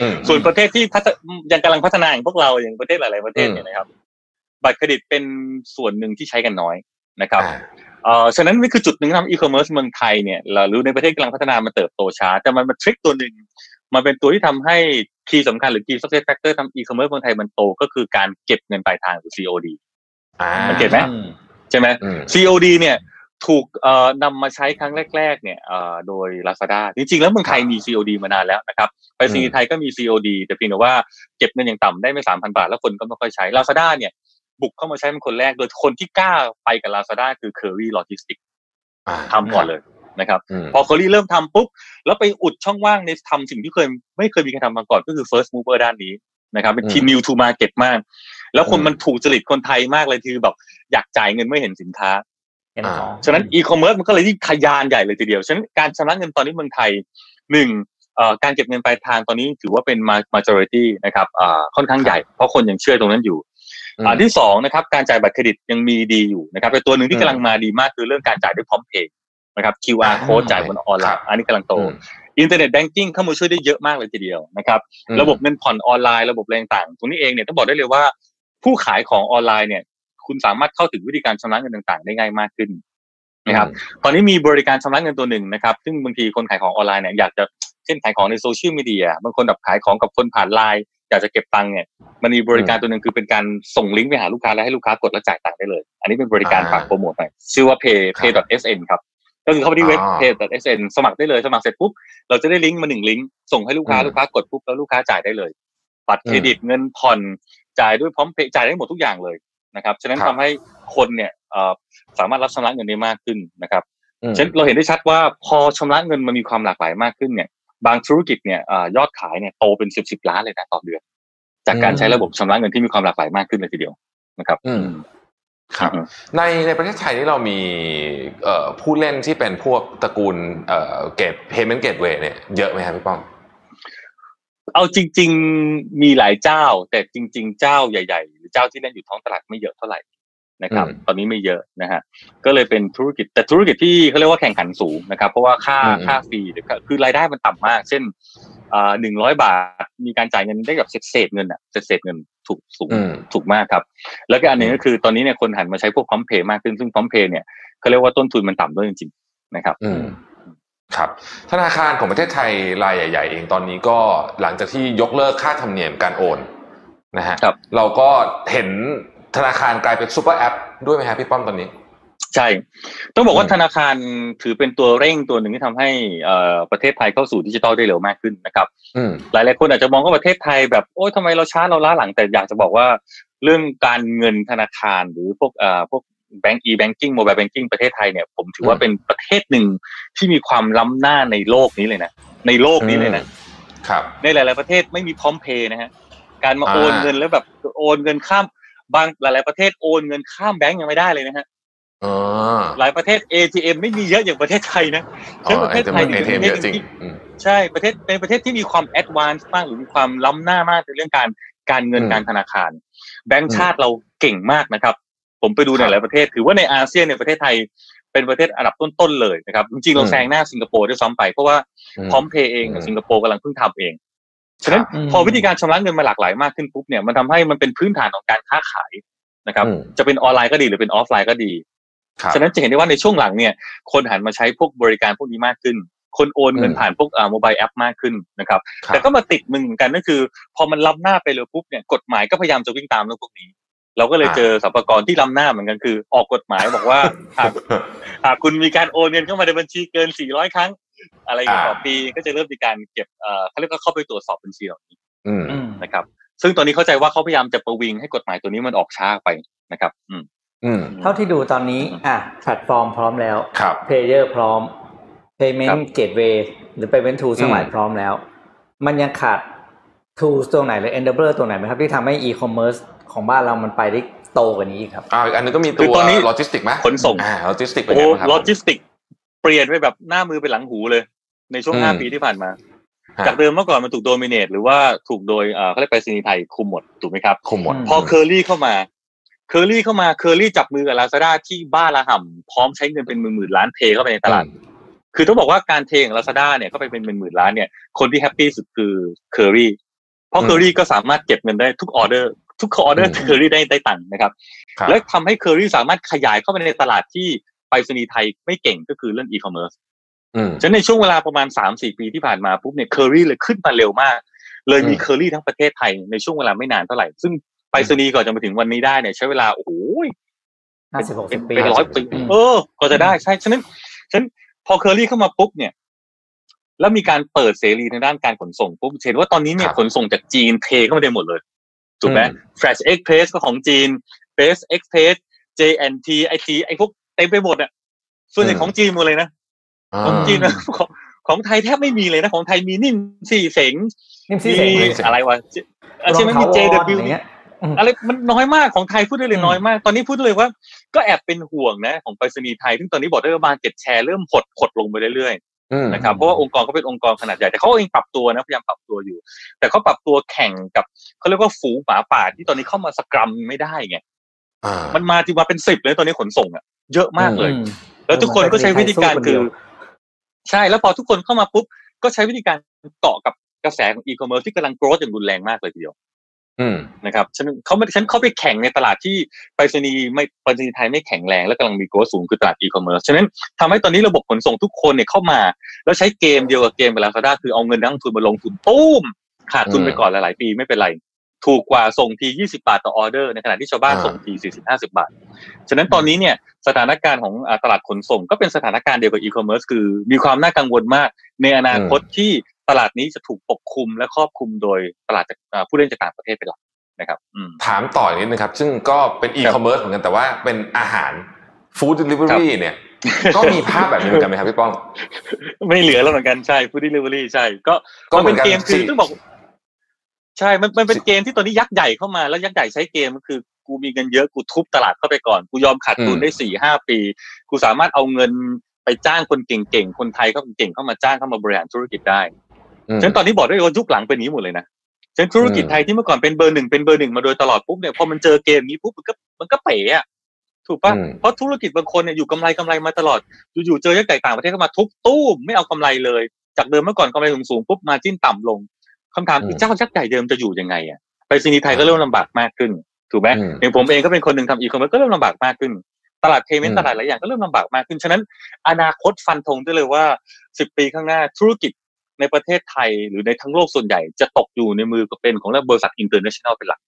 อืมส่วนประเทศที่พัฒยังกำลังพัฒนาอย่างพวกเราอย่างประเทศหลาย ๆ ประเทศอืมเนี่ยนะครับ บัตรเครดิตเป็นส่วนหนึ่งที่ใช้กันน้อยนะครับอ่าเอ่อฉะนั้นนี่คือจุดหนึ่งที่ทำอีคอมเมิร์ซเมืองไทยเนี่ยเราหรือในประเทศกำลังพัฒนามันเติบโตช้า แต่มันมา trick ตัวหนึ่ง มันเป็นตัวที่ทำให้คีย์สำคัญหรือคีย์ success factor ทำอีคอมเมิร์ซเมืองไทยมันโตก็คือการเก็บเงินปลายทางหรือ COD อ่าสังเกตไหมอืมใช่ไหมอืม COD เนี่ยถูกเอ่อนำมาใช้ครั้งแรก ๆ เนี่ยเอ่อโดย Lazada จริง ๆ แล้วเมืองไทยมี COD มานานแล้วนะครับไปซีไทยก็มี COD แต่เพียงแต่ว่าเก็บเงินอย่างต่ำได้ไม่สามพันบาท แล้วคนก็ไม่ค่อยใช้ Lazada เนี่ยบุกเข้ามาใช้เป็นคนแรก โดยคนที่กล้าไปกับ Lazada คือ Curry Logistics อ่าทำก่อนเลย นะครับอืมพอ Kerry เริ่มทำปุ๊บแล้วไปอุดช่องว่างในทำสิ่งที่เคยไม่เคยมีใครทำมาก่อนก็คือ first mover ด้านนี้นะครับเป็นทีม new to market มาก แล้วคนอืมมันถูกจริตคนไทยมากเลยคือแบบอยากจ่ายเงินไม่เห็นสินค้าเห็นของฉะนั้นอีคอมเมิร์ซมันก็เลยยิ่งทะยานใหญ่เลยทีเดียวฉะนั้นการชำระเงินตอนนี้เมืองไทยหนึ่งเอ่อการเก็บเงินปลายทางตอนนี้ถือว่าเป็นมา majority นะครับอ่าค่อนข้างใหญ่เพราะคนยังเชื่อตรงนั้นอยู่อืมอ่าที่สองนะครับการจ่ายบัตรเครดิตยังมีดีอยู่นะครับเป็นตัวหนึ่งอืที่กำลังมาดีมากคือเรื่องการจ่ายด้วยพร้อมเพย์ นะครับ QR อ่า code จ่ายบนออนไลน์ครับอันนี้กำลังโตอืม internet banking เข้ามาช่วยได้เยอะมากเลยทีเดียวนะครับอืมระบบเงินผ่อนออนไลน์ระบบอะไรต่างๆตรงนี้เองเนี่ยต้องบอกได้เลยว่า ผู้ขายของออนไลน์เนี่ย คุณสามารถเข้าถึงวิธีการชำระเงินต่างๆ ได้ง่ายมากขึ้นนะครับตอนนี้มีบริการชำระเงินตัวหนึ่งนะครับ ซึ่งบางทีคนขายของออนไลน์เนี่ยอยากจะเช่นขายของในโซเชียลมีเดียบางคนแบบขายของกับคนผ่านไลน์อยากจะเก็บตังค์เนี่ยมันมีบริการตัวหนึ่งคือเป็นการส่งลิงก์ไปหาลูกค้าแล้วให้ลูกค้ากดแล้วจ่ายตังค์ได้เลย อันนี้เป็นบริการอ่าฝากโปรโมทหน่อยชื่อว่า pay pay.sn ครับ ก็คือเข้าไปที่เว็บอ๋อ pay.sn สมัครได้เลยสมัครเสร็จปุ๊บเราจะได้ลิงก์มาหนึ่งลิงก์ส่งให้ลูกค้าอืมลูกค้ากดปุ๊บแล้วลูกค้าจ่ายได้เลยบัตรเครดิตเงินผ่อนจ่ายด้วยพร้อมเพย์จ่ายได้หมดทุกอย่างเลยนะครับฉะนั้นครับทำให้คนเนี่ยเอ่อสามารถรับชำระเงินได้มากขึ้นนะครับอืมฉะนันเราเห็นได้ชัดว่าพอชำระเงินมันมีความหลากหลายมากขึ้นเนี่ย บางธุรกิจเนี่ยเอ่อยอดขายเนี่ยโตเป็นสิบสิบล้านเลยนะต่อเดือน จากการอืมใช้ระบบชำระเงินที่มีความหลากหลายมากขึ้นเลยทีเดียวนะครับอืม ครับอืมในในประเทศไทยนี่เรามีเอ่อผู้เล่นที่เป็นพวกตระกูลเอ่อเกต payment gateway เนี่ยเยอะไหมครับพี่ป้อมเอาจริง ๆมีหลายเจ้า แต่จริง ๆ เจ้าใหญ่ๆหรือเจ้าที่เล่นอยู่ท้องตลาดไม่เยอะเท่าไหร่นะครับอืมตอนนี้ไม่เยอะนะฮะก็เลยเป็นธุรกิจแต่ธุรกิจที่เขาเรียกว่าแข่งขันสูงนะครับ เพราะว่าค่าอืมค่าฟรีหรือค่าคือรายได้มันต่ำมาก เช่น หนึ่งร้อยบาท มีการจ่ายเงินได้แบบเศษเศษเงินอะเศษเศษเงินถูกสูงอืมถูกมากครับ แล้วก็อันหนึงอืมก็คือตอนนี้เนี่ยคนหันมาใช้พวกพร้อมเพย์มากขึ้นซึ่งพร้อมเพย์เนี่ยเขาเรียกว่าต้นทุนมันต่ำด้วยจริงๆนะครับอืมครับธนาคารของประเทศไทยรายใหญ่ ๆ เองตอนนี้ก็หลังจากที่ยกเลิกค่าธรรมเนียมการโอนนะฮะครับเราก็เห็นธนาคารกลายเป็นซูเปอร์แอปด้วยไหมฮะพี่ป้อมตอนนี้ ใช่ ต้องบอกว่าอืมธนาคารถือเป็นตัวเร่งตัวหนึ่งที่ทำให้เอ่อประเทศไทยเข้าสู่ดิจิทัลได้เร็วมากขึ้นนะครับอืมหลายๆคนอาจจะมองว่าประเทศไทยแบบโอ๊ยทำไมเราช้าเราล้าหลังแต่อยากจะบอกว่า เรื่องการเงินธนาคารหรือพวกเอ่อพวกแบงก์ e-banking mobile banking ประเทศไทยเนี่ยผมถือว่าอืมเป็นประเทศหนึ่งที่มีความล้ำหน้าในโลกนี้เลยนะในโลกนี้เลยนะครับ ในหลาย ๆ ประเทศไม่มีพร้อมเพย์นะฮะการมาอ่าโอนเงินแล้วแบบโอนเงินข้ามบางหลาย ๆ ประเทศโอนเงินข้ามแบงก์ยังไม่ได้เลยนะฮะอ๋อ หลายประเทศ ATM ไม่มีเยอะอย่างประเทศไทยนะอ๋ใช่อประเอเทศเทไทยมเอนี่เทมเป็นเยประเทศอะจริงที่อืมใช่ประเทศเป็นประเทศที่มีความ advance มากหรือมีความล้ำหน้ามากในเรื่องการการเงินอืมการธนาคาร แบงก์อืมชาติเราเก่งมากนะครับ ผมไปดูคในหลายประเทศครับ ถือว่าในอาเซียนในประเทศไทยเป็นประเทศอันดับต้นๆเลยนะครับ จริงๆเราอืมแซงหน้าสิงคโปร์ด้วยซ้ำไปเพราะว่าอืมพร้อมเพย์เองกับอืมสิงคโปร์กำลังเพิ่งทำเองฉะนั้นอืมพอวิธีการชำระเงินมาหลากหลายมากขึ้นปุ๊บเนี่ยมันทำให้มันเป็นพื้นฐานของการค้าขายนะครับอืมจะเป็นออนไลน์ก็ดีหรือเป็นออฟไลน์ก็ดีครับ ฉะนั้นจะเห็นได้ว่าในช่วงหลังเนี่ย คนหันมาใช้พวกบริการพวกนี้มากขึ้น คนโอนเงินอืมผ่านพวกอ่าโมบายแอปมากขึ้นนะครับครับ แต่ก็มาติดมึงเหมือนกันก็คือ พอมันล้ำหน้าไปเลยปุ๊บเนี่ยกฎหมายก็พยายามจะวิ่งตามเรื่องพวกนี้เราก็เลยอ่าเจอสรรพากรที่ล้ำหน้าเหมือนกันคือ ออกกฎหมายบอกว่าหากหากคุณมีการโอนเงินเข้ามาในบัญชีเกิน 400 ครั้ง อะไรอย่างเงี้ยอ่าต่อปีก็จะเริ่มมีการเก็บเอ่อเขาเรียกว่าเข้าไปตรวจสอบบัญชีเหล่านี้อืมอืมนะครับ ซึ่งตอนนี้เข้าใจว่าเขาพยายามจะประวิงให้กฎหมายตัวนี้มันออกช้าไปนะครับอืมอืม เท่าที่ดูตอนนี้ อะแพลตฟอร์มพร้อมแล้วครับเพลเยอร์พร้อมครั Payment บ Gateway หรือ Payment Tool ทั้งหลายอืมพร้อมแล้ว มันยังขาด Tools ตัวไหนหรือ Enabler ตัวไหนไหมครับที่ทำให้ e-commerce ของบ้านเรามันไปได้โตกว่านี้อีกครับอ่าอีกอันนึงก็มีคืตัอวตอนนี้โลจิสติกไหมขนส่งอ่าโลจิสติกเป็นโอ้ไงบ้างครับโลจิสติกเปลี่ยนไปแบบหน้ามือเป็นหลังหูเลย ในช่วงอืมห้าปีที่ผ่านมาฮะจากเดิมเมื่อก่อนมันถูก dominate หรือว่าถูกโดยเอ่อเขาเรียกไปรษณีย์ไทยคุมหมดถูกไหมครับคุมหมดอืมพอเคอรี่เข้ามา เคอรี่เข้ามาเคอรี่จับมือกับลาซาด้าที่บ้าระห่ำพร้อมใช้เงินเป็นหมื่นๆล้านเทเข้าไปในตลาด คือต้องบอกว่าการเทของลาซาด้าเนี่ยเข้าไปเป็นหมื่นๆล้านเนี่ยคนที่ happy สุดคือเคอรี่เพราะอืมเคอรี่ก็สามารถเก็บเงินได้ทุกออเดอร์ ทุกออเดอร์อืมเคอรี่ได้ได้ตังค์นะครับครับและทำให้เคอรี่สามารถขยายเข้าไปในตลาดที่ไปรษณีย์ไทยไม่เก่งก็คือเรื่องอีคอมเมิร์ซอืมฉะนั้นในช่วงเวลาประมาณสามสี่ปีที่ผ่านมาปุ๊บเนี่ยเคอรี่เลยขึ้นมาเร็วมาก เลยมีอืมเคอรี่ทั้งประเทศไทยในช่วงเวลาไม่นานเท่าไหร่ ซึ่ง ไปรษณีย์ก่อนจะมาถึงวันนี้ได้เนี่ยใช้เวลาโอ้โหห้าสิบหกเป็สินบปีเป็นร้อยปีอืมเออ ก็จะได้ใช่ฉะนั้นฉะนั้นพอเคอรี่เข้ามาปุ๊บเนี่ย แล้วมีการเปิดเสรีในด้านการขนส่งปุ๊บเห็นว่าตอนนี้เนี่ยครับขนส่งจากจีนเทเข้ามาได้หมดเลยถูกไหมอืม Flash Express ก็ของจีน Best Express JNT IT ไอพวกเต็มไปหมดอะส่วนใหญ่ของจีนหมดเลยนะอ่าของจีนนะของของไทยแทบไม่มีเลยนะของไทยมีนิ่มสี่เสงนิ่มซี่เสงมีอะไรวะอาใช่ไหมมีรอง JW ท้าวอนอย่างเงี้ย อะไรมันน้อยมากของไทยพูดได้เลอืยมน้อยมาก ตอนนี้พูดได้เลยว่า ก็แอบเป็นห่วงนะของไปรษณีย์ไทยซึ่งตอนนี้บอกได้ว่าบานเก็ตแชร์เริ่มหดหดลงไปเรื่อยอืมๆนะครับเพราะว่าองค์กรเขาเป็นองค์กรขนาดใหญ่แต่เขาเองปรับตัวนะพยายามปรับตัวอยู่ แต่เขาปรับตัวแข่งกับเขาเรียกว่าฝูงหมาป่าที่ตอนนี้เข้ามาสกรัมไม่ได้ไงอ่ามันมาที่มาเป็นสิบเลยตอนนี้ขนส่งอะเยอะมากเลยอืมแล้วทุกคนก็ใช้วิธีการสู้คนคืเดียวคือใช่แล้วพอทุกคนเข้ามาปุ๊บก็ใช้วิธีการเกาะกับกระแสของอีคอมเมิร์ซที่กำลัง growth อย่างรุนแรงมากเลยทีเดียวอืม นะครับฉันเขาไม่ฉันเข้าไปแข่งในตลาดที่ไปรษณีย์ไม่ไปรษณีย์ไทยไม่แข็งแรงและกำลังมี growth สูงคือตลาดอีคอมเมิร์ซฉะนั้นทำให้ตอนนี้ระบบขนส่งทุกคนเนี่ยเข้ามา แล้วใช้เกมเดียวกับเกมเวลาซาด้าคือเอาเงินนักลงทุนมาลงทุนตุ้มขาดทุนไปก่อนหลาย ๆ ปีไม่เป็นไร ถูกกว่าส่งที 20 บาทต่อออเดอร์ ในขณะที่ชาวบ้านอ่าส่งที 40 50 บาท ฉะนั้นตอนนี้เนี่ยสถานการณ์ของอ่าตลาดขนส่งก็เป็นสถานการณ์เดียวกับอีคอมเมิร์ซคือมีความน่ากังวลมากในอนาคตที่ ตลาดนี้จะถูกปกคลุมและครอบคลุมโดยตลาดจากอ่าผู้เล่นจากต่างประเทศเป็นหลักนะครับอืมถามต่ออีกนิดนึงครับ ซึ่งก็เป็นอีคอมเมิร์ซเหมือนกันแต่ว่าเป็นอาหาร food delivery เนี่ยก็มีภาพแบบนี้เหมือนกันไหมครับพี่ป้อม ไม่เหลือแล้วเหมือนกันใช่ฟู้ดเดลิเวอรี่ใช่ ก็ก็มันเหมืเป็อนนกันเกมคือสิต้องบอกใช่ มันมันเป็นเกมที่ตอนนี้ยักษ์ใหญ่เข้ามาแล้วยักษ์ใหญ่ใช้เกมก็คือ กูมีเงินเยอะกูทุบตลาดเข้าไปก่อนกูยอมขาดทุนอืมได้สี่ห้าปี กูสามารถเอาเงินไปจ้างคนเก่งๆ คนไทยก็เก่งเข้ามาจ้างเข้ามาบริหารธุรกิจได้อืม ฉะนั้นตอนนี้บอกได้เลยว่ายุคหลังเป็นอย่างนี้หมดเลยนะฉะนั้นธุรกิจอืมไทยที่เมื่อก่อนเป็นเบอร์หนึ่งเป็นเบอร์หนึ่งมาโดยตลอดปุ๊บเนี่ยพอมันเจอเกมนี้ปุ๊บมันก็มันก็เป๋อะถูกปะอืมเพราะธุรกิจบางคนเนี่ยอยู่กำไรกำไรมาตลอดอยู่ๆเจอยักษ์ใหญ่ต่างประเทศเข้ามาทุบตู้มไม่เอากำไรเลย จากเดิมเมื่อก่อนกำไรสูงๆปุ๊บ margin ต่ำลงคำถามคือเจ้ายักษ์ใหญ่เดิมจะอยู่ยังไงอะไปรษณีย์ไทยก็เริ่มลำบากมากขึ้นถูกไหมอืมอย่างผมเองก็เป็นคนหนึ่งทำอีคอมเมิร์ซก็เริ่มลำบากมากขึ้น ตลาด payment อืมตลาดหลายอย่างก็เริ่มลำบากมากขึ้น ฉะนั้นอนาคตฟันธงได้เลยว่าสิบปีข้างหน้าธุรกิจ ในประเทศไทยหรือในทั้งโลกส่วนใหญ่จะตกอยู่ในมือก็เป็นของบริษัท international เป็นหลัก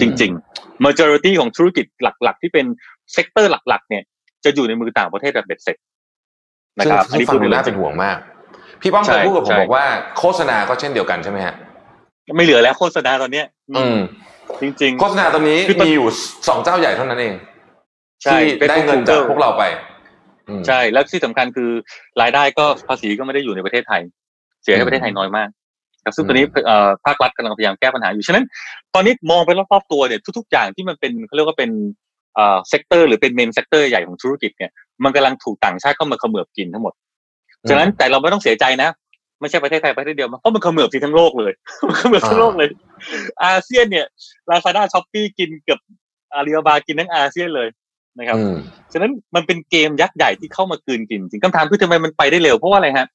จริงๆ majority ของธุรกิจหลัก ๆ ที่เป็นsector หลัก ๆ เนี่ย จะอยู่ในมือต่างประเทศแบบเบ็ดเสร็จนะซึ่งครับซึ่งฟังดูน่าเป็นห่วงมาก พี่ป้อมเคยพูดกับผมใช่ใช่บอกว่าโฆษณาก็เช่นเดียวกันใช่ไหมฮะไม่เหลือแล้วโฆษณาตอนเนี้ย อืม จริงโฆษณาตอนนี้คือตอนมีอยู่สองเจ้าใหญ่เท่านั้นเองๆใช่ที่ได้เงินจากพวกเราไปอืมใช่แล้วที่สำคัญคือรายได้ก็ภาษีก็ไม่ได้อยู่ในประเทศไทย เสียให้ประเทศไทยน้อยมากครับซึ่งอืมตอนนี้เอ่อภาครัฐกำลังพยายามแก้ปัญหาอยู่ ฉะนั้น ตอนนี้มองไปรอบๆตัวเนี่ยทุก ๆ อย่างที่มันเป็นเขาเรียกว่าเป็นเอ่อ sector หรือเป็น main sector ใหญ่ของธุรกิจเนี่ยมันกำลังถูกต่างชาติเข้ามาเขมือบกินทั้งหมด ฉะนั้นแต่เราไม่ต้องเสียใจนะไม่ใช่ประเทศไทยประเทศเดียวเพราะมันเขมือบที่ทั้งโลกเลยมันเขมือบทั้งโลกเลย อาเซียนเนี่ย Lazada Shopee กินเกือบอาลีบาบากินทั้งอาเซียนเลยนะครับอืมฉะนั้นมันเป็นเกมยักษ์ใหญ่ที่เข้ามากลืนกินจริงคำถามคือทำไมมันไปได้เร็วเพราะว่าอะไรฮะ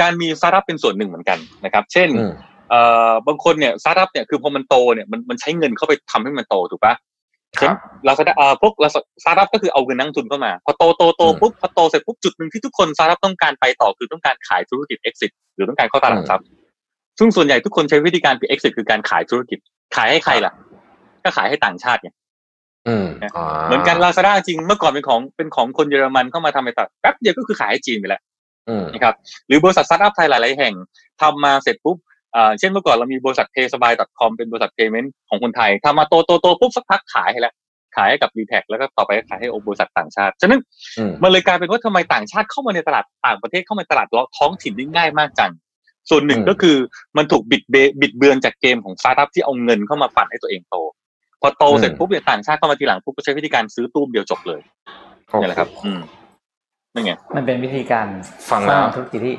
การมีสตาร์ทอัพเป็นส่วนหนึ่งเหมือนกันนะครับ เช่นอืมเอ่อบางคนเนี่ยสตาร์ทอัพเนี่ยคือพอมันโตเนี่ยมันมันใช้เงินเข้าไปทำให้มันโตถูกปะครับลาซาด้าเอ่อพวกสตาร์ทอัพก็คือเอาเงินนักลงทุนเข้ามา พอโตโตโตอืมปุ๊บพอโตเสร็จปุ๊บจุดหนึ่งที่ทุกคนสตาร์ทอัพต้องการไปต่อคือต้องการขายธุรกิจ exit หรือต้องการเข้าตลาดหลักทรัพย์ซึ่งส่วนใหญ่ทุกคนใช้วิธีการคือ exit คือการขายธุรกิจ ขายให้ใครล่ะ ก็ขายให้ต่างชาติไงอืมเหมือนกันลาซาด้าจริงเมื่อก่อนเป็นของเป็นของคนเยอรมันเข้ามาทำในตลาดแป๊บเดียวก็คือขายให้จีนไปแล้วอืม นะครับหรือบริษัทสตาร์ทอัพไทยหลาย ๆ แห่งทำมาเสร็จปุ๊บอ่าเช่นเมื่อก่อนเรามีบริษัท paysabay.com เป็นบริษัท payment ของคนไทยทำมาโตโตโตปุ๊บสักพักขายให้แล้วขายให้กับ d t แทแล้วก็ต่อไปก็ขายให้บริษัทต่างชาติ ฉะนั้นอืมมันเลยกลายเป็นว่าทำไมต่างชาติเข้ามาในตลาดต่างประเทศเข้ามาในตลาดท้องถิ่นได้ง่ายมากจัง ส่วนหนึ่งอืมก็คือมันถูกบิดเบบิดเบือนจากเกมของสตาร์ทอัพที่เอาเงินเข้ามาปั่นให้ตัวเองโต พอโตเสร็จปุ๊บเนี่ยต่างชาติเข้ามาทีหลังปุ๊บก็ใช้วิธีการซื้อตู้มเดียวจบเลยนี่แหละครับอืม นั่นไงมันเป็นวิธีการฟังสแล้วร้างธุรกิจที่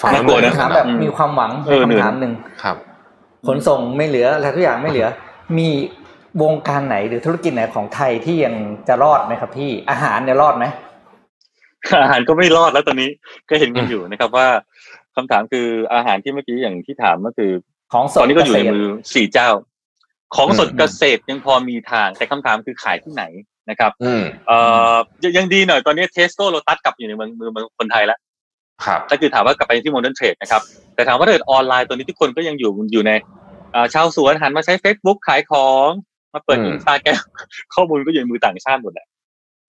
ฟังแล้วน่ากลัวนะถามแบบอืมมีความหวังเออในคำถามหนึ่งครับ ขนส่งไม่เหลืออะไรทุกอย่างไม่เหลือ มีวงการไหนหรือธุรกิจไหนของไทยที่ยังจะรอดไหมครับพี่อาหารเนี่ยรอดไหมอาหารก็ไม่รอดแล้วตอนนี้ก็เห็นกันอืมอยู่นะครับว่าคำถามคืออาหารที่เมื่อกี้อย่างที่ถามก็คือของสตอดนนี้ก็อยู่ในเษตรมือสี่เจ้า ของสดอืมเกษตรยังพอมีทางแต่คำถามคือขายที่ไหน นะครับอืมเอ่อยังยังดีหน่อยตอนนี้เทสโก้โ o ตัสกลับอยู่ในมือมือมือคนไทยแล้วครับก็คือถามว่ากลับไปที่ modern trade นะครับ แต่ถามว่าถ้าเกิดออนไลน์ตัวนี้ทุกคนก็ยังอยู่อยู่ในอ่าชาวสวนหันมาใช้ Facebook ขายของมาเปิดอืมอินสตาแกรมข้อมูลก็อยู่ในมือต่างชาติหมดแหละ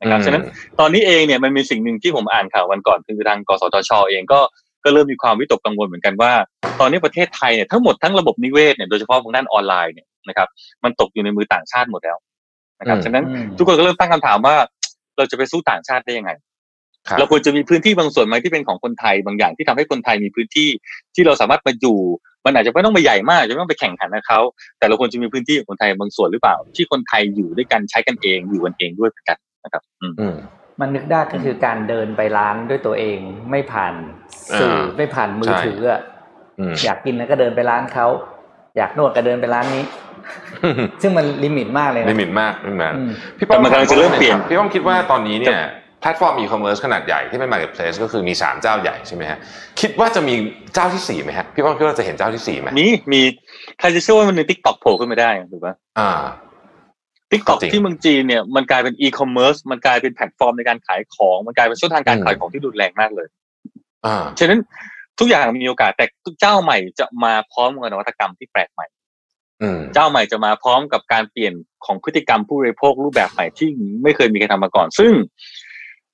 นะครับอืมฉะนั้นตอนนี้เองเนี่ยมันมีสิ่งหนึ่งที่ผมอ่านข่าววันก่อนคือทางกสทชเองก็ก็เริ่มมีความวิตกกังวลเหมือนกันว่า ตอนนี้ประเทศไทยเนี่ยทั้งหมดทั้งระบบนิเวศเนี่ยโดยเฉพาะทางด้านออนไลน์เนี่ยนะครับมันตกอยู่ในมือต่างชาติหมดแล้ว นะครับอืมฉะนั้นอืมทุกคนก็เริ่มตั้งคำถามว่า เราจะไปสู้ต่างชาติได้ยังไงครับเราควรจะมีพื้นที่บางส่วนไหมที่เป็นของคนไทยบางอย่างที่ทำให้คนไทยมีพื้นที่ที่เราสามารถมาอยู่ มันอาจจะไม่ต้องไปใหญ่มากอาจจะไม่ต้องไปแข่งขันกับเขาแต่เราควรจะมีพื้นที่ของคนไทยบางส่วนหรือเปล่า ที่คนไทยอยู่ด้วยกันใช้กันเองอยู่กันเองด้วยเหมือนกันนะครับ อืมอืมมันนึกได้ก็คือการเดินไปร้านด้วยตัวเองไม่ผ่านสื่ออ่าไม่ผ่านมือใช่ถืออะอืมอยากกินแล้วก็เดินไปร้านเขาอยากนวดก็เดินไปร้านนี้ ซึ่งมัน limit มากเลยนะ limit มาก limit มากอืมพี่ป้อมแต่มันกำลังจะเริ่มเปลี่ยนพี่ป้อมคิดว่าตอนนี้เนี่ยแพลตฟอร์มอีคอมเมิร์ซขนาดใหญ่ที่เป็น marketplace ก็คือมีสามเจ้าใหญ่ใช่ไหมฮะคิดว่าจะมีเจ้าที่สี่ไหมฮะพี่ป้อมคิดว่าจะเห็นเจ้าที่สี่ไหมมีมีใครจะเชื่อว่ามันมี TikTok โผล่ขึ้นมาได้ถูกปะอ่า TikTok จริงที่เมืองจีนเนี่ยมันกลายเป็นอีคอมเมิร์ซมันกลายเป็นแพลตฟอร์มในการขายของมันกลายเป็นช่องทางการอืมขายของที่รุนแรงมากเลยอ่าฉะนั้นทุกอย่างมีโอกาสแต่เจ้าใหม่จะมาพร้อมกับนวัตกรรมที่แปลกใหม่อืม เจ้าใหม่จะมาพร้อมกับการเปลี่ยนของพฤติกรรมผู้บริโภครูปแบบใหม่ที่ไม่เคยมีใครทำมาก่อน ซึ่ง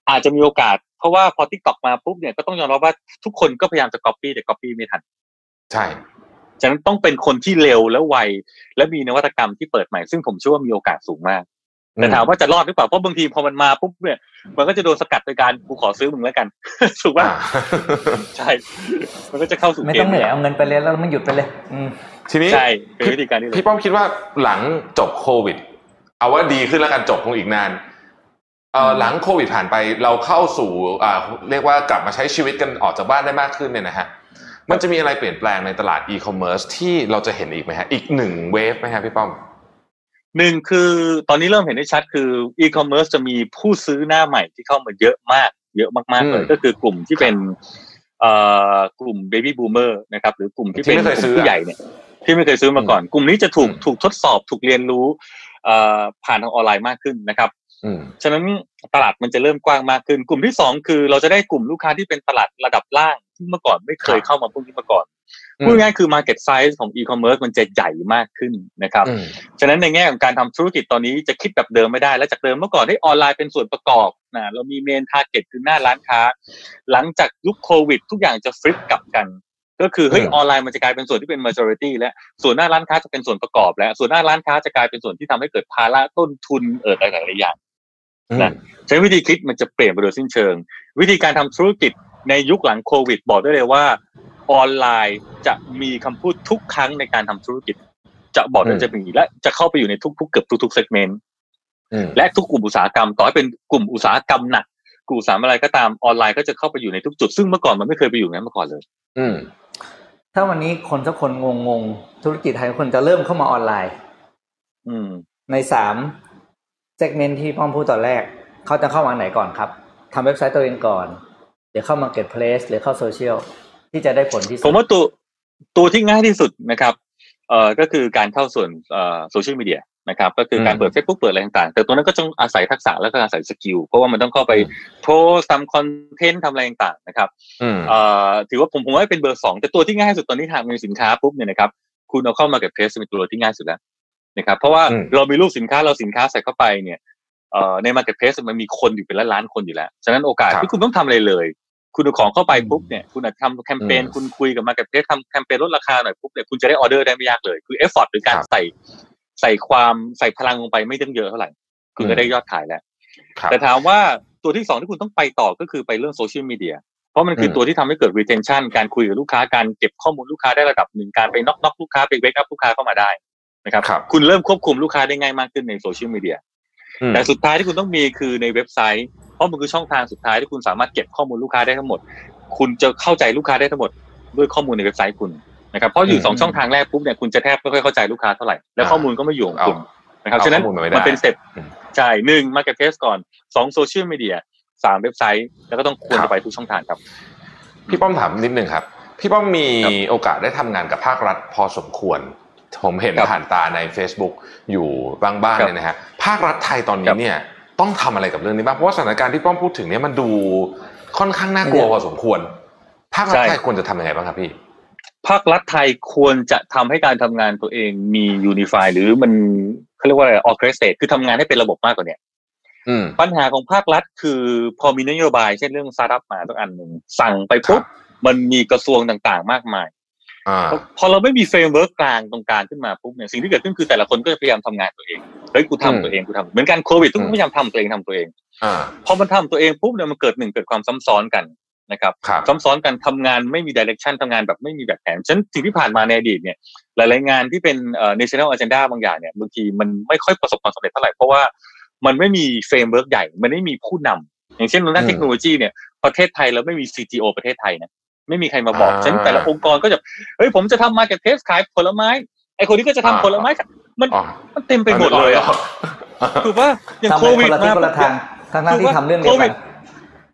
อาจจะมีโอกาส เพราะว่าพอ t ิ k t o k มาปุ๊บเนี่ยก็ต้องยอมรับว่าทุกคนก็พยายามจะ copy แต่ copy ไม่ทัน ใช่ฉะนั้นต้องเป็นคนที่เร็วและไวและมีนวัตกรรมที่เปิดใหม่ ซึ่งผมเชื่อว่ามีโอกาสสูงมาก แต่ถามว่าจะรอดหรือเปล่าเพราะบางทีพอมันมาปุ๊บเนี่ยมันก็จะโดนสกัดโดยการกูขอซื้อมึงแล้วกันถูกป่ะอ่าใช่มันก็จะเข้าสู่ไม่เกต้องมเหนื่อยเอาเงินไปเลยแล้วไม่หยุดไปเลยอืมทีนี้ใช่เป็นวิธีการที่เลยพี่ป้อมคิดว่าหลังจบโควิด เอาว่าดีขึ้นแล้วกันจบคงอีกนานเอ่อหลังโควิดผ่านไปเราเข้าสู่อ่าเรียกว่ากลับมาใช้ชีวิตกันออกจากบ้านได้มากขึ้นเนี่ยนะฮะมันจะมีอะไรเปลี่ยนแปลงในตลาดอีคอมเมิร์ซที่เราจะเห็นอีกไหมฮะอีกหนึ่งเวฟไหมฮะพี่ป้อม หนึ่งคือตอนนี้เริ่มเห็นได้ชัดคืออีคอมเมิร์ซจะมีผู้ซื้อหน้าใหม่ที่เข้ามาเยอะมาก เยอะมากๆเลยอืมก็คือกลุ่มที่เป็นเอ่อกลุ่ม baby boomer นะครับ หรือกลุ่มที่เป็นที่ไม่เคยซื้อกลุ่มอผู้ใหญ่เนี่ย ที่ไม่เคยซื้อมาก่อน กลุ่มนี้จะถูกอืมถูกทดสอบถูกเรียนรู้เอ่อผ่านทางออนไลน์มากขึ้นนะครับอืมฉะนั้นตลาดมันจะเริ่มกว้างมากขึ้น กลุ่มที่สองคือเราจะได้กลุ่มลูกค้าที่เป็นตลาดระดับล่าง ที่เมื่อก่อนไม่เคยครับเข้ามาพวกนี้มาก่อนอืมพูดง่ายๆคือ market size ของ e-commerce มันจะใหญ่มากขึ้นนะครับอืมฉะนั้นในแง่ของการทำธุรกิจตอนนี้จะคิดแบบเดิมไม่ได้ และจากเดิมเมื่อก่อนที่ออนไลน์เป็นส่วนประกอบนะเรามี main target คือหน้าร้านค้า หลังจากยุคโควิด ทุกอย่างจะ flip กลับกัน ก็คือเฮ้ยอืมออนไลน์มันจะกลายเป็นส่วนที่เป็น majority แล้วส่วนหน้าร้านค้าจะเป็นส่วนประกอบ แล้วส่วนหน้าร้านค้าจะกลายเป็นส่วนที่ทำให้เกิดภาระต้นทุนเออหลายๆอย่างอืมนะใช้วิธีคิดมันจะเปลี่ยนไปโดยสิ้นเชิง วิธีการทำธุรกิจ ในยุคหลังโควิด บอกได้เลยว่าออนไลน์จะมีคำพูดทุกครั้งในการทำธุรกิจ จะบอกได้อืมจะเป็นอย่างนี้และจะเข้าไปอยู่ในทุกๆเกือบทุกๆเซกเมนต์อืมและทุกกลุ่มอุตสาหกรรม ต่อให้เป็นกลุ่มอุตสาหกรรมหนักกลุ่มอุตสาหกรรมอะไรก็ตามออนไลน์ก็จะเข้าไปอยู่ในทุกจุด ซึ่งเมื่อก่อนมันไม่เคยไปอยู่นั้นมาก่อนเลย อืม ถ้าวันนี้คนสักคนงงงๆธุรกิจไทยคนจะเริ่มเข้ามาออนไลน์ อืม ในสามsegment ที่ป้อมพูดตอนแรก เขาจะเข้ามาไหนก่อนครับทำเว็บไซต์ตัวเองก่อนห รือเข้า marketplace หรือเข้าโซเชียลที่จะได้ผลที่สุด ผมว่าตัวตัวที่ง่ายที่สุดนะครับเอ่อก็คือการเข้าส่วนเอ่อโซเชียลมีเดียนะครับก็คือการอืมเปิด Facebook เปิดอะไรต่างๆ แต่ตัวนั้นก็ต้องอาศัยทักษะแล้วก็อาศัย skill เพราะว่ามันต้องเข้าไปอืมโพสต์ทำ content ทำอะไรต่างๆนะครับอืมเอ่อถือว่าผมผมว่าเป็นเบอร์สองแต่ตัวที่ง่ายที่สุดตอนนี้ทางมีสินค้าปุ๊บเนี่ยนะครับคุณเอาเข้า marketplace เป็นตัวที่ง่ายสุดแล้วนะครับเพราะว่าอืมเรามีรูปสินค้าเราสินค้าใส่เข้าไปเนี่ยเอ่อใน Marketplace มันมีคนอยู่เป็นล้านล้านๆคนอยู่แล้ว ฉะนั้นโอกาสครับที่คุณต้องทำอะไรเลย คุณเอาของเข้าไปปุ๊บเนี่ยคุณอาจจะทำแคมเปญอืมคุณคุยกับ Marketplace ทำแคมเปญลดราคาหน่อยปุ๊บเนี่ยคุณจะได้ออเดอร์ได้ไม่ยากเลย คือ effort หรือการครับใส่ใส่ความใส่พลังลงไปไม่ต้องเยอะเท่าไหร่คุณอืมก็ได้ยอดขายแล้วครับแต่ถามว่าตัวที่สองที่คุณต้องไปต่อก็คือไปเรื่องโซเชียลมีเดียเพราะมันคืออืมตัวที่ทำให้เกิด retention การคุยกับลูกค้าการเก็บข้อมูลลูกค้าได้ระดับหนึ่งการไป knock knock ลูกค้าไป wake up ลูกค้าเข้ามาได้นะครับครับคุณเริ่มควบคุมลูกค้าได้ง่ายมากขึ้นในโซเชียลมีเดียอืมแต่สุดท้ายที่คุณต้องมีคือในเว็บไซต์ เพราะมันคือช่องทางสุดท้ายที่คุณสามารถเก็บข้อมูลลูกค้าได้ทั้งหมด คุณจะเข้าใจลูกค้าได้ทั้งหมดด้วยข้อมูลในเว็บไซต์คุณนะครับเพราะอยู่อืมสองช่องทางแรกปุ๊บเนี่ยคุณจะแทบไม่ค่อยเข้าใจลูกค้าเท่าไหร่แล้วอ่าข้อมูลก็ไม่อยู่ของคุณนะครับเอาฉะนั้นข้อมูลมาไม่ได้มันเป็น step อืมใช่หนึ่ง marketplace ก่อนสองโซเชียลมีเดียสามเว็บไซต์ แล้วก็ต้องควรครัจะบไปทุกช่องทางครับ พี่ป้อมถามนิดนึงครับ พี่ป้อมมีครับโอกาสได้ทำงานกับภาครัฐพอสมควร ผมเห็นครับผ่านตาใน Facebook อยู่บ้างบ้างครับเนี่ยนะฮะภาครัฐไทยตอนคนี้รับเนี่ย ต้องทำอะไรกับเรื่องนี้บ้างเพราะว่าสถานการณ์ที่ป้อมพูดถึงเนี่ยมันดูค่อนข้างน่ากลัวเนี่ยพอสมควรภาครัฐใช่ไทยควรจะทำยังไงบ้างครับพี่ ภาครัฐไทยควรจะทำให้การทำงานตัวเองมียูนิฟายหรือมันเขาเรียกว่าอะไร orchestrate คือทำงานให้เป็นระบบมากกว่าเนี้ยอืมปัญหาของภาครัฐคือพอมีนโยบายเช่นเรื่องสตาร์ทอัพมาตัวอันหนึ่งสั่งไปปุ๊บครับมันมีกระทรวงต่างๆ มากมายอ่า พอเราไม่มี framework กลางตรงกลางขึ้นมาปุ๊บเนี่ยสิ่งที่เกิดขึ้นคือแต่ละคนก็จะพยายามทำงานตัวเองเฮ้ยกูทำอืมตัวเองกูทำเหมือนกันโควิดทุกคนอืมพยายามทำตัวเองทำตัวเองอ่าพอมันทำตัวเองปุ๊บเนี่ยมันเกิดหนึ่งเกิดความซ้ำซ้อนกันนะครับครับซ้ำซ้อนกันทำงานไม่มี direction ทำงานแบบไม่มีแบบแผนฉะนันสิ่งที่ผ่านมาในอดีตเนี่ยหลายๆงานที่เป็นเอ่อ national agenda บางอย่างเนี่ยบางทีมันไม่ค่อยประสบความสำเร็จเท่าไหร่เพราะว่ามันไม่มี framework ใหญ่มันไม่มีผู้นำอย่างเช่นทางด้านอืมเทคโนโลยีเนี่ยประเทศไทยเราไม่มี CTO ประเทศไทยนะ ไม่มีใครมาบอกอ่าฉะนันแต่ละองค์กรก็จะเฮ้ยผมจะทำ marketplace ขายผลไม้ไอคนนี้ก็จะทำอ่าผลไม้มันอ๋อมันเต็มไปหมดเลยอะถูกป่ะอย่างทำโคไปวิคดนละทิศมาคนละทางทั้งหน้าที่ทำเรื่องเดียวกัน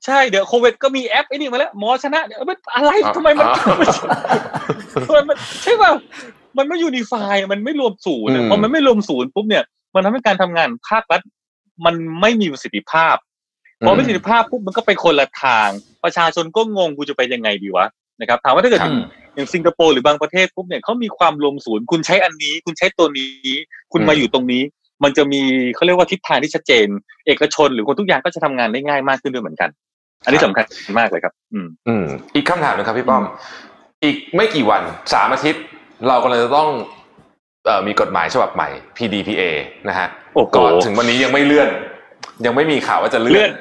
ใช่เดี๋ยวโควิดก็มีแอปไอ้นี่มาแล้วหมอชนะเดี๋ยวมันอะไรอ่าทำไมมันอ่ามันมันใช่ป่ะมันไม่ยูนิฟายมันไม่รวมศูนย์อะอืมพอมันไม่รวมศูนย์ปุ๊บเนี่ย มันทำให้การทำงานภาครัฐมันไม่มีประสิทธิภาพ พอไม่มีประสิทธิภาพปุ๊บมันก็ไปคนละทาง ประชาชนก็งงกูจะไปยังไงดีวะนะครับถามว่าถ้าเกิดครับอย่างสิงคโปร์หรือบางประเทศปุ๊บเนี่ยเขามีความรวมศูนย์ คุณใช้อันนี้ คุณใช้ตัวนี้ คุณมาอยู่ตรงนี้ มันจะมีเขาเรียกว่าทิศทางที่ชัดเจน เอกชนหรือคนทุกอย่างก็จะทำงานได้ง่ายมากขึ้นด้วยเหมือนกัน อันนี้สำคัญมากเลยครับ อืมอืมอีกคำถามหนึงครับพี่ป้อม อีกไม่กี่วันสามอาทิตย์ เรากำลังจะต้องเอ่อมีกฎหมายฉบับใหม่ PDPA นะฮะโอ้โหก่อนถึงวันนี้ยังไม่เลื่อน ยังไม่มีข่าวว่าจะเลื่เลื่อน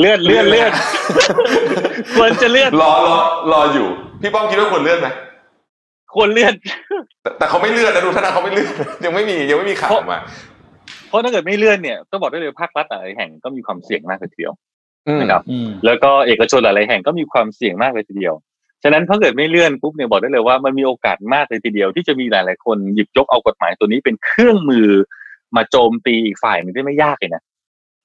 เลื่อนเลื่อนเลื่อนควรจะเลื่อนรอรอรออยู่ พี่ป้อมคิดว่าควรเลื่อนไหมควรเลื่อน แต่แต่เขาไม่เลื่อนนะดูท่าทางเขาไม่เลื่อนยังไม่มียังไม่มีข่าวออกมาเพราะถ้าเกิดไม่เลื่อนเนี่ยต้องบอกได้เลยภาครัฐหลายแห่งก็มีความเสี่ยงมากเลยทีเดียวอืมนะครับอืมแล้วก็เอกชนหลายๆแห่งก็มีความเสี่ยงมากเลยทีเดียวฉะนั้นถ้าเกิดไม่เลื่อนปุ๊บเนี่ยบอกได้เลยว่ามันมีโอกาสมากเลยทีเดียว ที่จะมีหลาย ๆ คนหยิบยกเอากฎหมายตัวนี้เป็นเครื่องมือมาโจมตีอีกฝ่ายหนึ่งได้ไม่ยากเลยนะ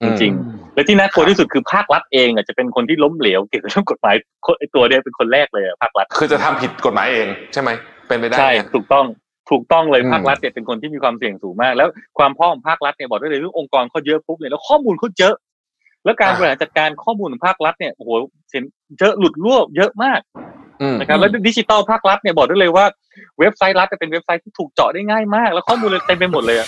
จริงอืมๆและที่น่ากลัวที่สุดคือภาครัฐเองอะจะเป็นคนที่ล้มเหลวเกี่ยวกับเรื่องกฎหมายคนไอ้ตัวเนี้ยเป็นคนแรกเลยอะภาครัฐคือจะทำผิดกฎหมายเองใช่ไหมเป็นไปได้ใช่ไหมถูกต้องถูกต้องเลยอืมภาครัฐเนี่ยเป็นคนที่มีความเสี่ยงสูงมาก แล้วความพ่อของภาครัฐเนี่ยบอกได้เลยเรื่ององค์กรเขาเยอะปุ๊บเนี่ยแล้วข้อมูลเขาเยอะ แล้วการบริหารจัดการข้อมูลของภาครัฐเนี่ยโอ้โหเห็นเยอะหลุดรั่วเยอะมากอืมนะครับแล้วดิจิตอลภาครัฐเนี่ยบอกได้เลยว่าเว็บไซต์รัฐจะเป็นเว็บไซต์ที่ถูกเจาะได้ง่ายมาก แล้วข้อมูลเลยเต็มไปหมดเลยอะ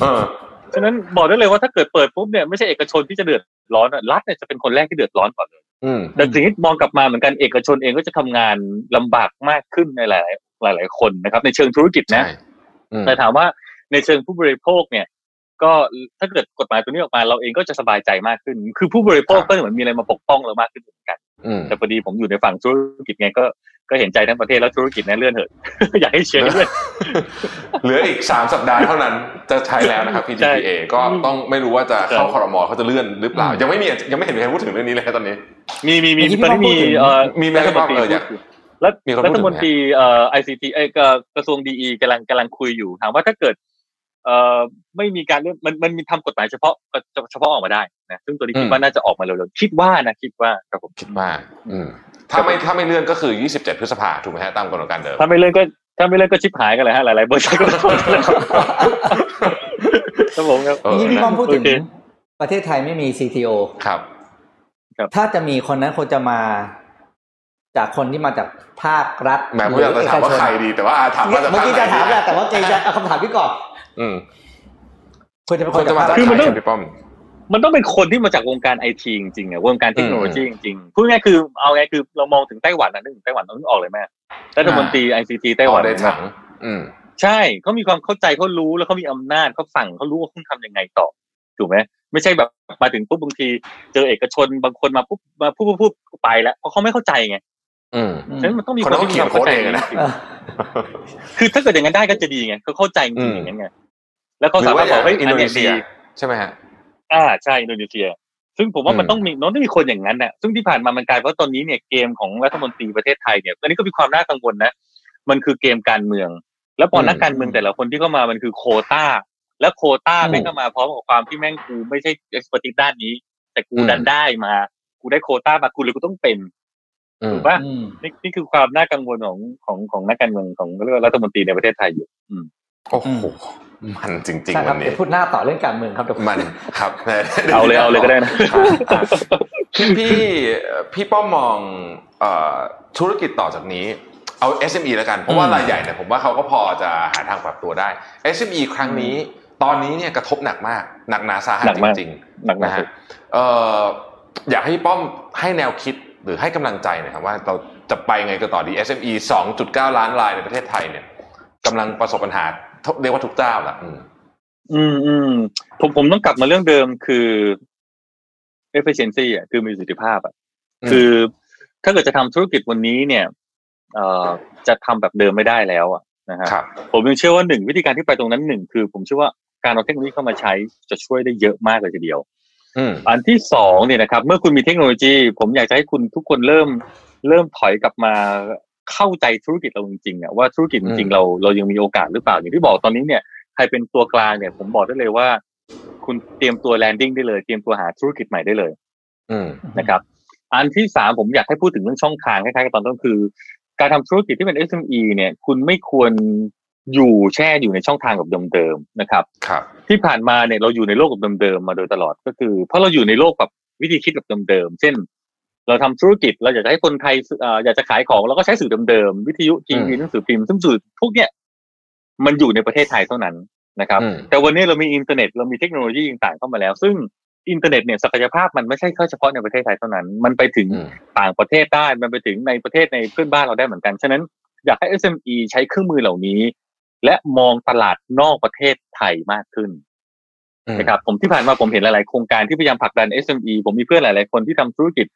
เออฉะนั้นบอกได้เลยว่าถ้าเกิดเปิดปุ๊บเนี่ยไม่ใช่เอกชนที่จะเดือดร้อนอะรัฐเนี่ยจะเป็นคนแรกที่เดือดร้อนก่อนเลยอืมแต่สิ่งที่มองกลับมาเหมือนกันเอกชนเองก็จะทำงานลำบากมากขึ้นในหลายหลาย หลาย ๆ คนนะครับ ในเชิงธุรกิจนะใช่อืมแต่ถามว่าในเชิงผู้บริโภคเนี่ย ก็ถ้าเกิดกฎหมายตัวนี้ออกมาเราเองก็จะสบายใจมากขึ้น คือผู้บริโภคก็เหมือนมีอะไรมาปกป้องเรามากขึ้นเหมือนกันอืม แต่พอดีผมอยู่ในฝั่งธุรกิจไงก็ก็เห็นใจทั้งประเทศแล้วธุรกิจนั้นเลื่อนเถิดอยากให้เชียร์กันด้วยเหลืออีกสามสัปดาห์เท่านั้นจะใช้แล้วนะครับ PGPA ก็ต้องไม่รู้ว่าจะเข้าใช่คอรมอเขาจะเลื่อนหรือเปล่า ยังไม่มียังไม่เห็นมีใครพูดถึงเรื่องนี้เลยตอนนี้ มีมีมีเมื่อกี้ตอนนี้พี่มีป้อมพูดถึงเอ่อมีไหมรัฐมนตรีเอออยากพูดอยู่แล้วมีคนพูดถึงรัฐมนตรีเอ่อ ICT เอ้ยกระกระทรวงดีกำลังกำลังคุยอยู่ถามว่าถ้าเกิด เอ่อไม่มีการเลื่อนมันมันมีทำกฎหมายเฉพาะเฉพาะออกมาได้นะซึ่งตัวนี้คิดว่าน่าจะออกมาเร็วๆคิดว่านะคิดว่าครับผมคิดว่า อืมถ้าไม่ถ้าไม่เลื่อนก็คือ 27 พฤษภาถูกไหมฮะตามกำหนดการเดิมถ้าไม่เลื่อนก็ถ้าไม่เลื่อนก็ชิบหายกันเลยฮะหลายๆบริษัทก็โดนแล้วครับผมครับเออเมื่อกี้พี่ป้อมพูดถึงโอเคประเทศไทยไม่มี CTO ครับถ้าจะมีคนนั้นควรจะมาจากคนที่มาจากภาครัฐแหมผมอยากจะถามว่าใครดีแต่ว่าถามว่าจะเมื่อกี้จะถามแหละแต่ว่าเกรงจะเอาคำถามพี่ก่อน อืมควรจะเป็นคคนนจะจากมาภาคจากรัฐคือมันใครต้องครับพี่ป้อมมันต้องเป็นคนที่มาจากวงการไอทีจริงๆอะวงการเทคโนโลยีจริงๆพูดง่ายๆคือเอาไงคือเรามองถึงไต้หวันนะนึกถึงไต้หวันเรานึกออกเลยแม่รัฐมนตรีไอซีทีไต้หวันอ๋อได้ถังอืมใช่เขามีความเข้าใจเขารู้แล้วเขามีอำนาจเขาสั่งเขารู้ว่าต้องทำยังไงต่อถูกไหมไม่ใช่แบบมาถึงปุ๊บบางที เจอเอกชนบางคนมาปุ๊บมาพูดพูดพูดไปแล้วเพราะเขาไม่เข้าใจไงอืมฉะนั้นมันต้องมีคคนนต้องที่มีความเข้าใจเขียนโค้ดเองอะนะจริงๆคือถ้าเกิดอย่างนั้นได้ก็จะดีไงเขาเข้าใจจอืริงมๆอย่างนั้นไง แล้วเขาสามารถบอกเฮ้ยอินอัโดนนีเนี้ยเซีดียใช่ไหมฮะอ่าใช่อินโดนีเซีย ซึ่งผมว่ามันอืมต้องมีน้องต้องมีคนอย่างนั้นน่ะซึ่งที่ผ่านมามันกลายเป็นว่าตอนนี้เนี่ยเกมของรัฐมนตรีประเทศไทยเนี่ยอันนี้ก็มีความน่ากังวลนะ มันคือเกมการเมือง แล้วพอนักการเมืองแต่ละคนที่เข้ามามันคือโควต้า แล้วโควต้าแม่งก็มาพร้อมกับความที่แม่งกูไม่ใช่เอ็กซ์เพรสด้านนี้ แต่กูดันได้มากูได้โควต้ามากูเลยกูต้องเป็นอืมถูกป่ะอืมนี่นี่คือความน่ากังวลของของของนักการเมืองของเรียกว่ารัฐมนตรีในประเทศไทยอยู่ อืมโอ้โห มันจริงใช่ๆครัวับนเดี๋นี้ยวพูดหน้าต่อเรื่องการเมืองครับเดี๋ยวมันครับเอาเลยเอาเลยก็ได้นะอะพี่พี่พี่ป้อมมองเอ่อธุรกิจต่อจากนี้เอา SME แล้วกันเพราะว่ารายใหญ่เนี่ยผมว่าเขาก็พอจะหาทางปรับตัวได้ SME ครั้งนี้ ตอนนี้เนี่ยกระทบหนักมาก หนักหนาสาหัสหนักจมากริงหนักๆมานะกฮะเอ่ออยากให้พี่ป้อมให้แนวคิดหรือให้กำลังใจหน่อยครับว่าเราจะไปไงกันต่อดี SME 2.9 ล้านรายในประเทศไทยเนี่ยกำลังประสบปัญหา เรียกว่าทุกเจ้าละอืมอืมอืมผมผมต้องกลับมาเรื่องเดิมคือ efficiency อะคือมีประสิทธิภาพอะอืมคือถ้าเกิดจะทำธุรกิจวันนี้เนี่ยเอ่อจะทำแบบเดิมไม่ได้แล้วอะนะฮะครับผมยังเชื่อว่าหนึ่งวิธีการที่ไปตรงนั้นหนึ่งคือ ผมเชื่อว่าการเอาเทคโนโลยีเข้ามาใช้จะช่วยได้เยอะมากเลยทีเดียวอืมอันที่สองเนี่ยนะครับ เมื่อคุณมีเทคโนโลยี ผมอยากจะให้คุณทุกคนเริ่มเริ่มถอยกลับมา เข้าใจธุรกิจเราจริงๆอะว่าธุรกิจจอืริงมๆเราเรายังมีโอกาสหรือเปล่าอย่างที่บอกตอนนี้เนี่ยใครเป็นตัวกลางเนี่ย ผมบอกได้เลยว่า คุณเตรียมตัวแลนดิ้งได้เลย เตรียมตัวหาธุรกิจใหม่ได้เลยอืมนะครับ อันที่สามผมอยากให้พูดถึงเรื่องช่องทางคล้ายๆกับตอนต้นคือ การทำธุรกิจที่เป็น SME เนี่ย คุณไม่ควรอยู่แช่อยู่ในช่องทางแบบเดิมๆนะครับ ครับ ที่ผ่านมาเนี่ยเราอยู่ในโลกแบบเดิมๆมาโดยตลอดก็คือ เพราะเราอยู่ในโลกแบบวิธีคิดแบบเดิมๆเช่น เราทำธุรกิจเราอยากจะให้คนไทยเอ่ออยากจะขายของเราก็ใช้สื่อเดิมๆวิทยุทีวีหนังสือพิมพ์ซึ่งสื่อพวกเนี้ยมันอยู่ในประเทศไทยเท่านั้นนะครับอืมแต่วันนี้เรามีอินเทอร์เน็ตเรามีเทคโนโลยีต่างๆเข้ามาแล้ว ซึ่งอินเทอร์เน็ตเนี่ยศักยภาพมันไม่ใช่แค่เฉพาะในประเทศไทยเท่านั้น มันไปถึงอืมต่างประเทศได้มันไปถึงในประเทศในเพื่อนบ้านเราได้เหมือนกันฉะนั้นอยากให้ SME ใช้เครื่องมือเหล่านี้ และมองตลาดนอกประเทศไทยมากขึ้นอืมนะครับผมที่ผ่านมาผมเห็นหลาย ๆ โครงการที่พยายามผลักดัน SME ผมมีเพื่อนหลาย ๆ คนที่ทำธุรกิจ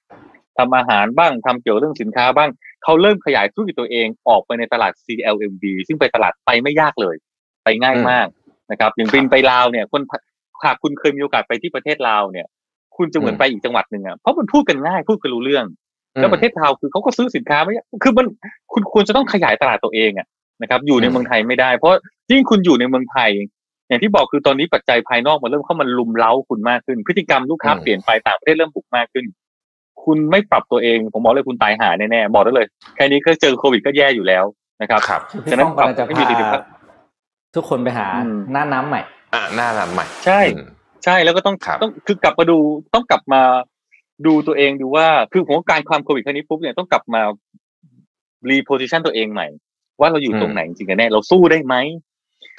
ทำอาหารบ้างทำเกี่ยวเรื่องสินค้าบ้างเขาเริ่มขยายธุรกิจตัวเองออกไปในตลาด CLMV ซึ่งไปตลาดไปไม่ยากเลย ไปง่ายมากนะครับอย่างบินไปลาวเนี่ยคนหากคุณเคยมีโอกาสไปที่ประเทศลาวเนี่ย คุณจะเหมือนไปอีกจังหวัดหนึ่งอะเพราะมันพูดกันง่ายพูดกันรู้เรื่อง แล้วประเทศลาวคือเขาก็ซื้อสินค้าไม่คือมันคุณควรจะต้องขยายตลาดตัวเองอะนะครับ อยู่ในอืมเมืองไทยไม่ได้ เพราะยิ่งคุณอยู่ในเมืองไทย อย่างที่บอกคือตอนนี้ปัจจัยภายนอกมันเริ่มเข้ามาลุมเล้าคุณมากขึ้น พฤติกรรมลูกค้าอืมเปลี่ยนไปต่างประเทศเริ่มบุกมากขึ้น คุณไม่ปรับตัวเองผมบอกเลยคุณตายหาแน่ๆบอกได้เลยแค่นี้ก็เจอโควิดก็แย่อยู่แล้วนะครับครับพี่ฉะนั้นป้อมกำลังจะไม่มีพาดีๆครับทุกคนไปหาอืมหน้าน้ำใหม่อะหน้ารันใหม่ใช่อืมใช่แล้วก็ต้องครับต้องคือกลับมาดูต้องกลับมาดูตัวเองดูว่าคือผมว่าการความโควิดครั้งนี้ปุ๊บเนี่ยต้องกลับมารีโพซิชันตัวเองใหม่ ว่าเราอยู่ตรงไหนจริงๆกันแน่เราสู้ได้ไหม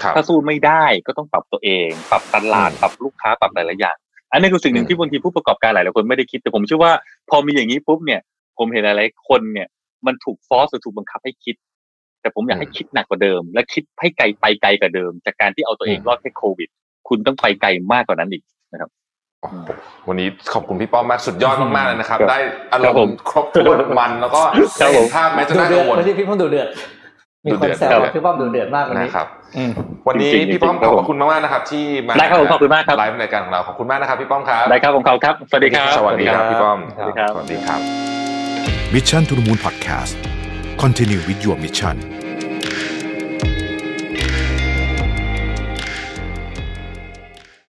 ครับถ้าสู้ไม่ได้ก็ต้องปรับตัวเอง ปรับตลาดอืมปรับลูกค้าปรับหลายๆอย่าง อันนี้คือสิ่งหนึ่อืงมที่บางทีผู้ประกอบการหลายๆคนไม่ได้คิดแต่ผมเชื่อว่า พอมีอย่างนี้ปุ๊บเนี่ย ผมเห็นหลายๆคนเนี่ย มันถูกฟอสหรือถูกบังคับให้คิด แต่ผมอยากให้คิดหนักกว่าเดิม และคิดให้ไกลไปไกลกว่าเดิม จากการที่เอาตัวเองรอดแค่โควิด คุณต้องไปไกลมากกว่านั้นอีกโอ้โหวันนี้ขอบคุณพี่ป้อมมากสุดยอดมากๆเลยนะครับครับได้อารครับผมณ์ครบถ้วนมันแล้วก็ครับได้ผเห็นมภาพแม้จะดูน่าเดืกัอดงวลวันนี้พี่ป้อมดูเดือด มีดูคเดืนอดแซวครับว่าพี่ป้อมดูเดือดมากวันนี้นะครับอืมวันนี้จริงๆพี่ป้อมจริงๆขอบคุณมากๆนะครับ ที่มาได้ครับผมขอบคุณมากครับไลฟ์ในรายการของเราขอบคุณมากนะครับพี่ป้อมครับได้ครับผมเขาครับสวัสดีครับสวัสดีครับพี่ป้อมสวัสดีครับสวัสดีครับ Mission to the Moon Podcast Continue with your mission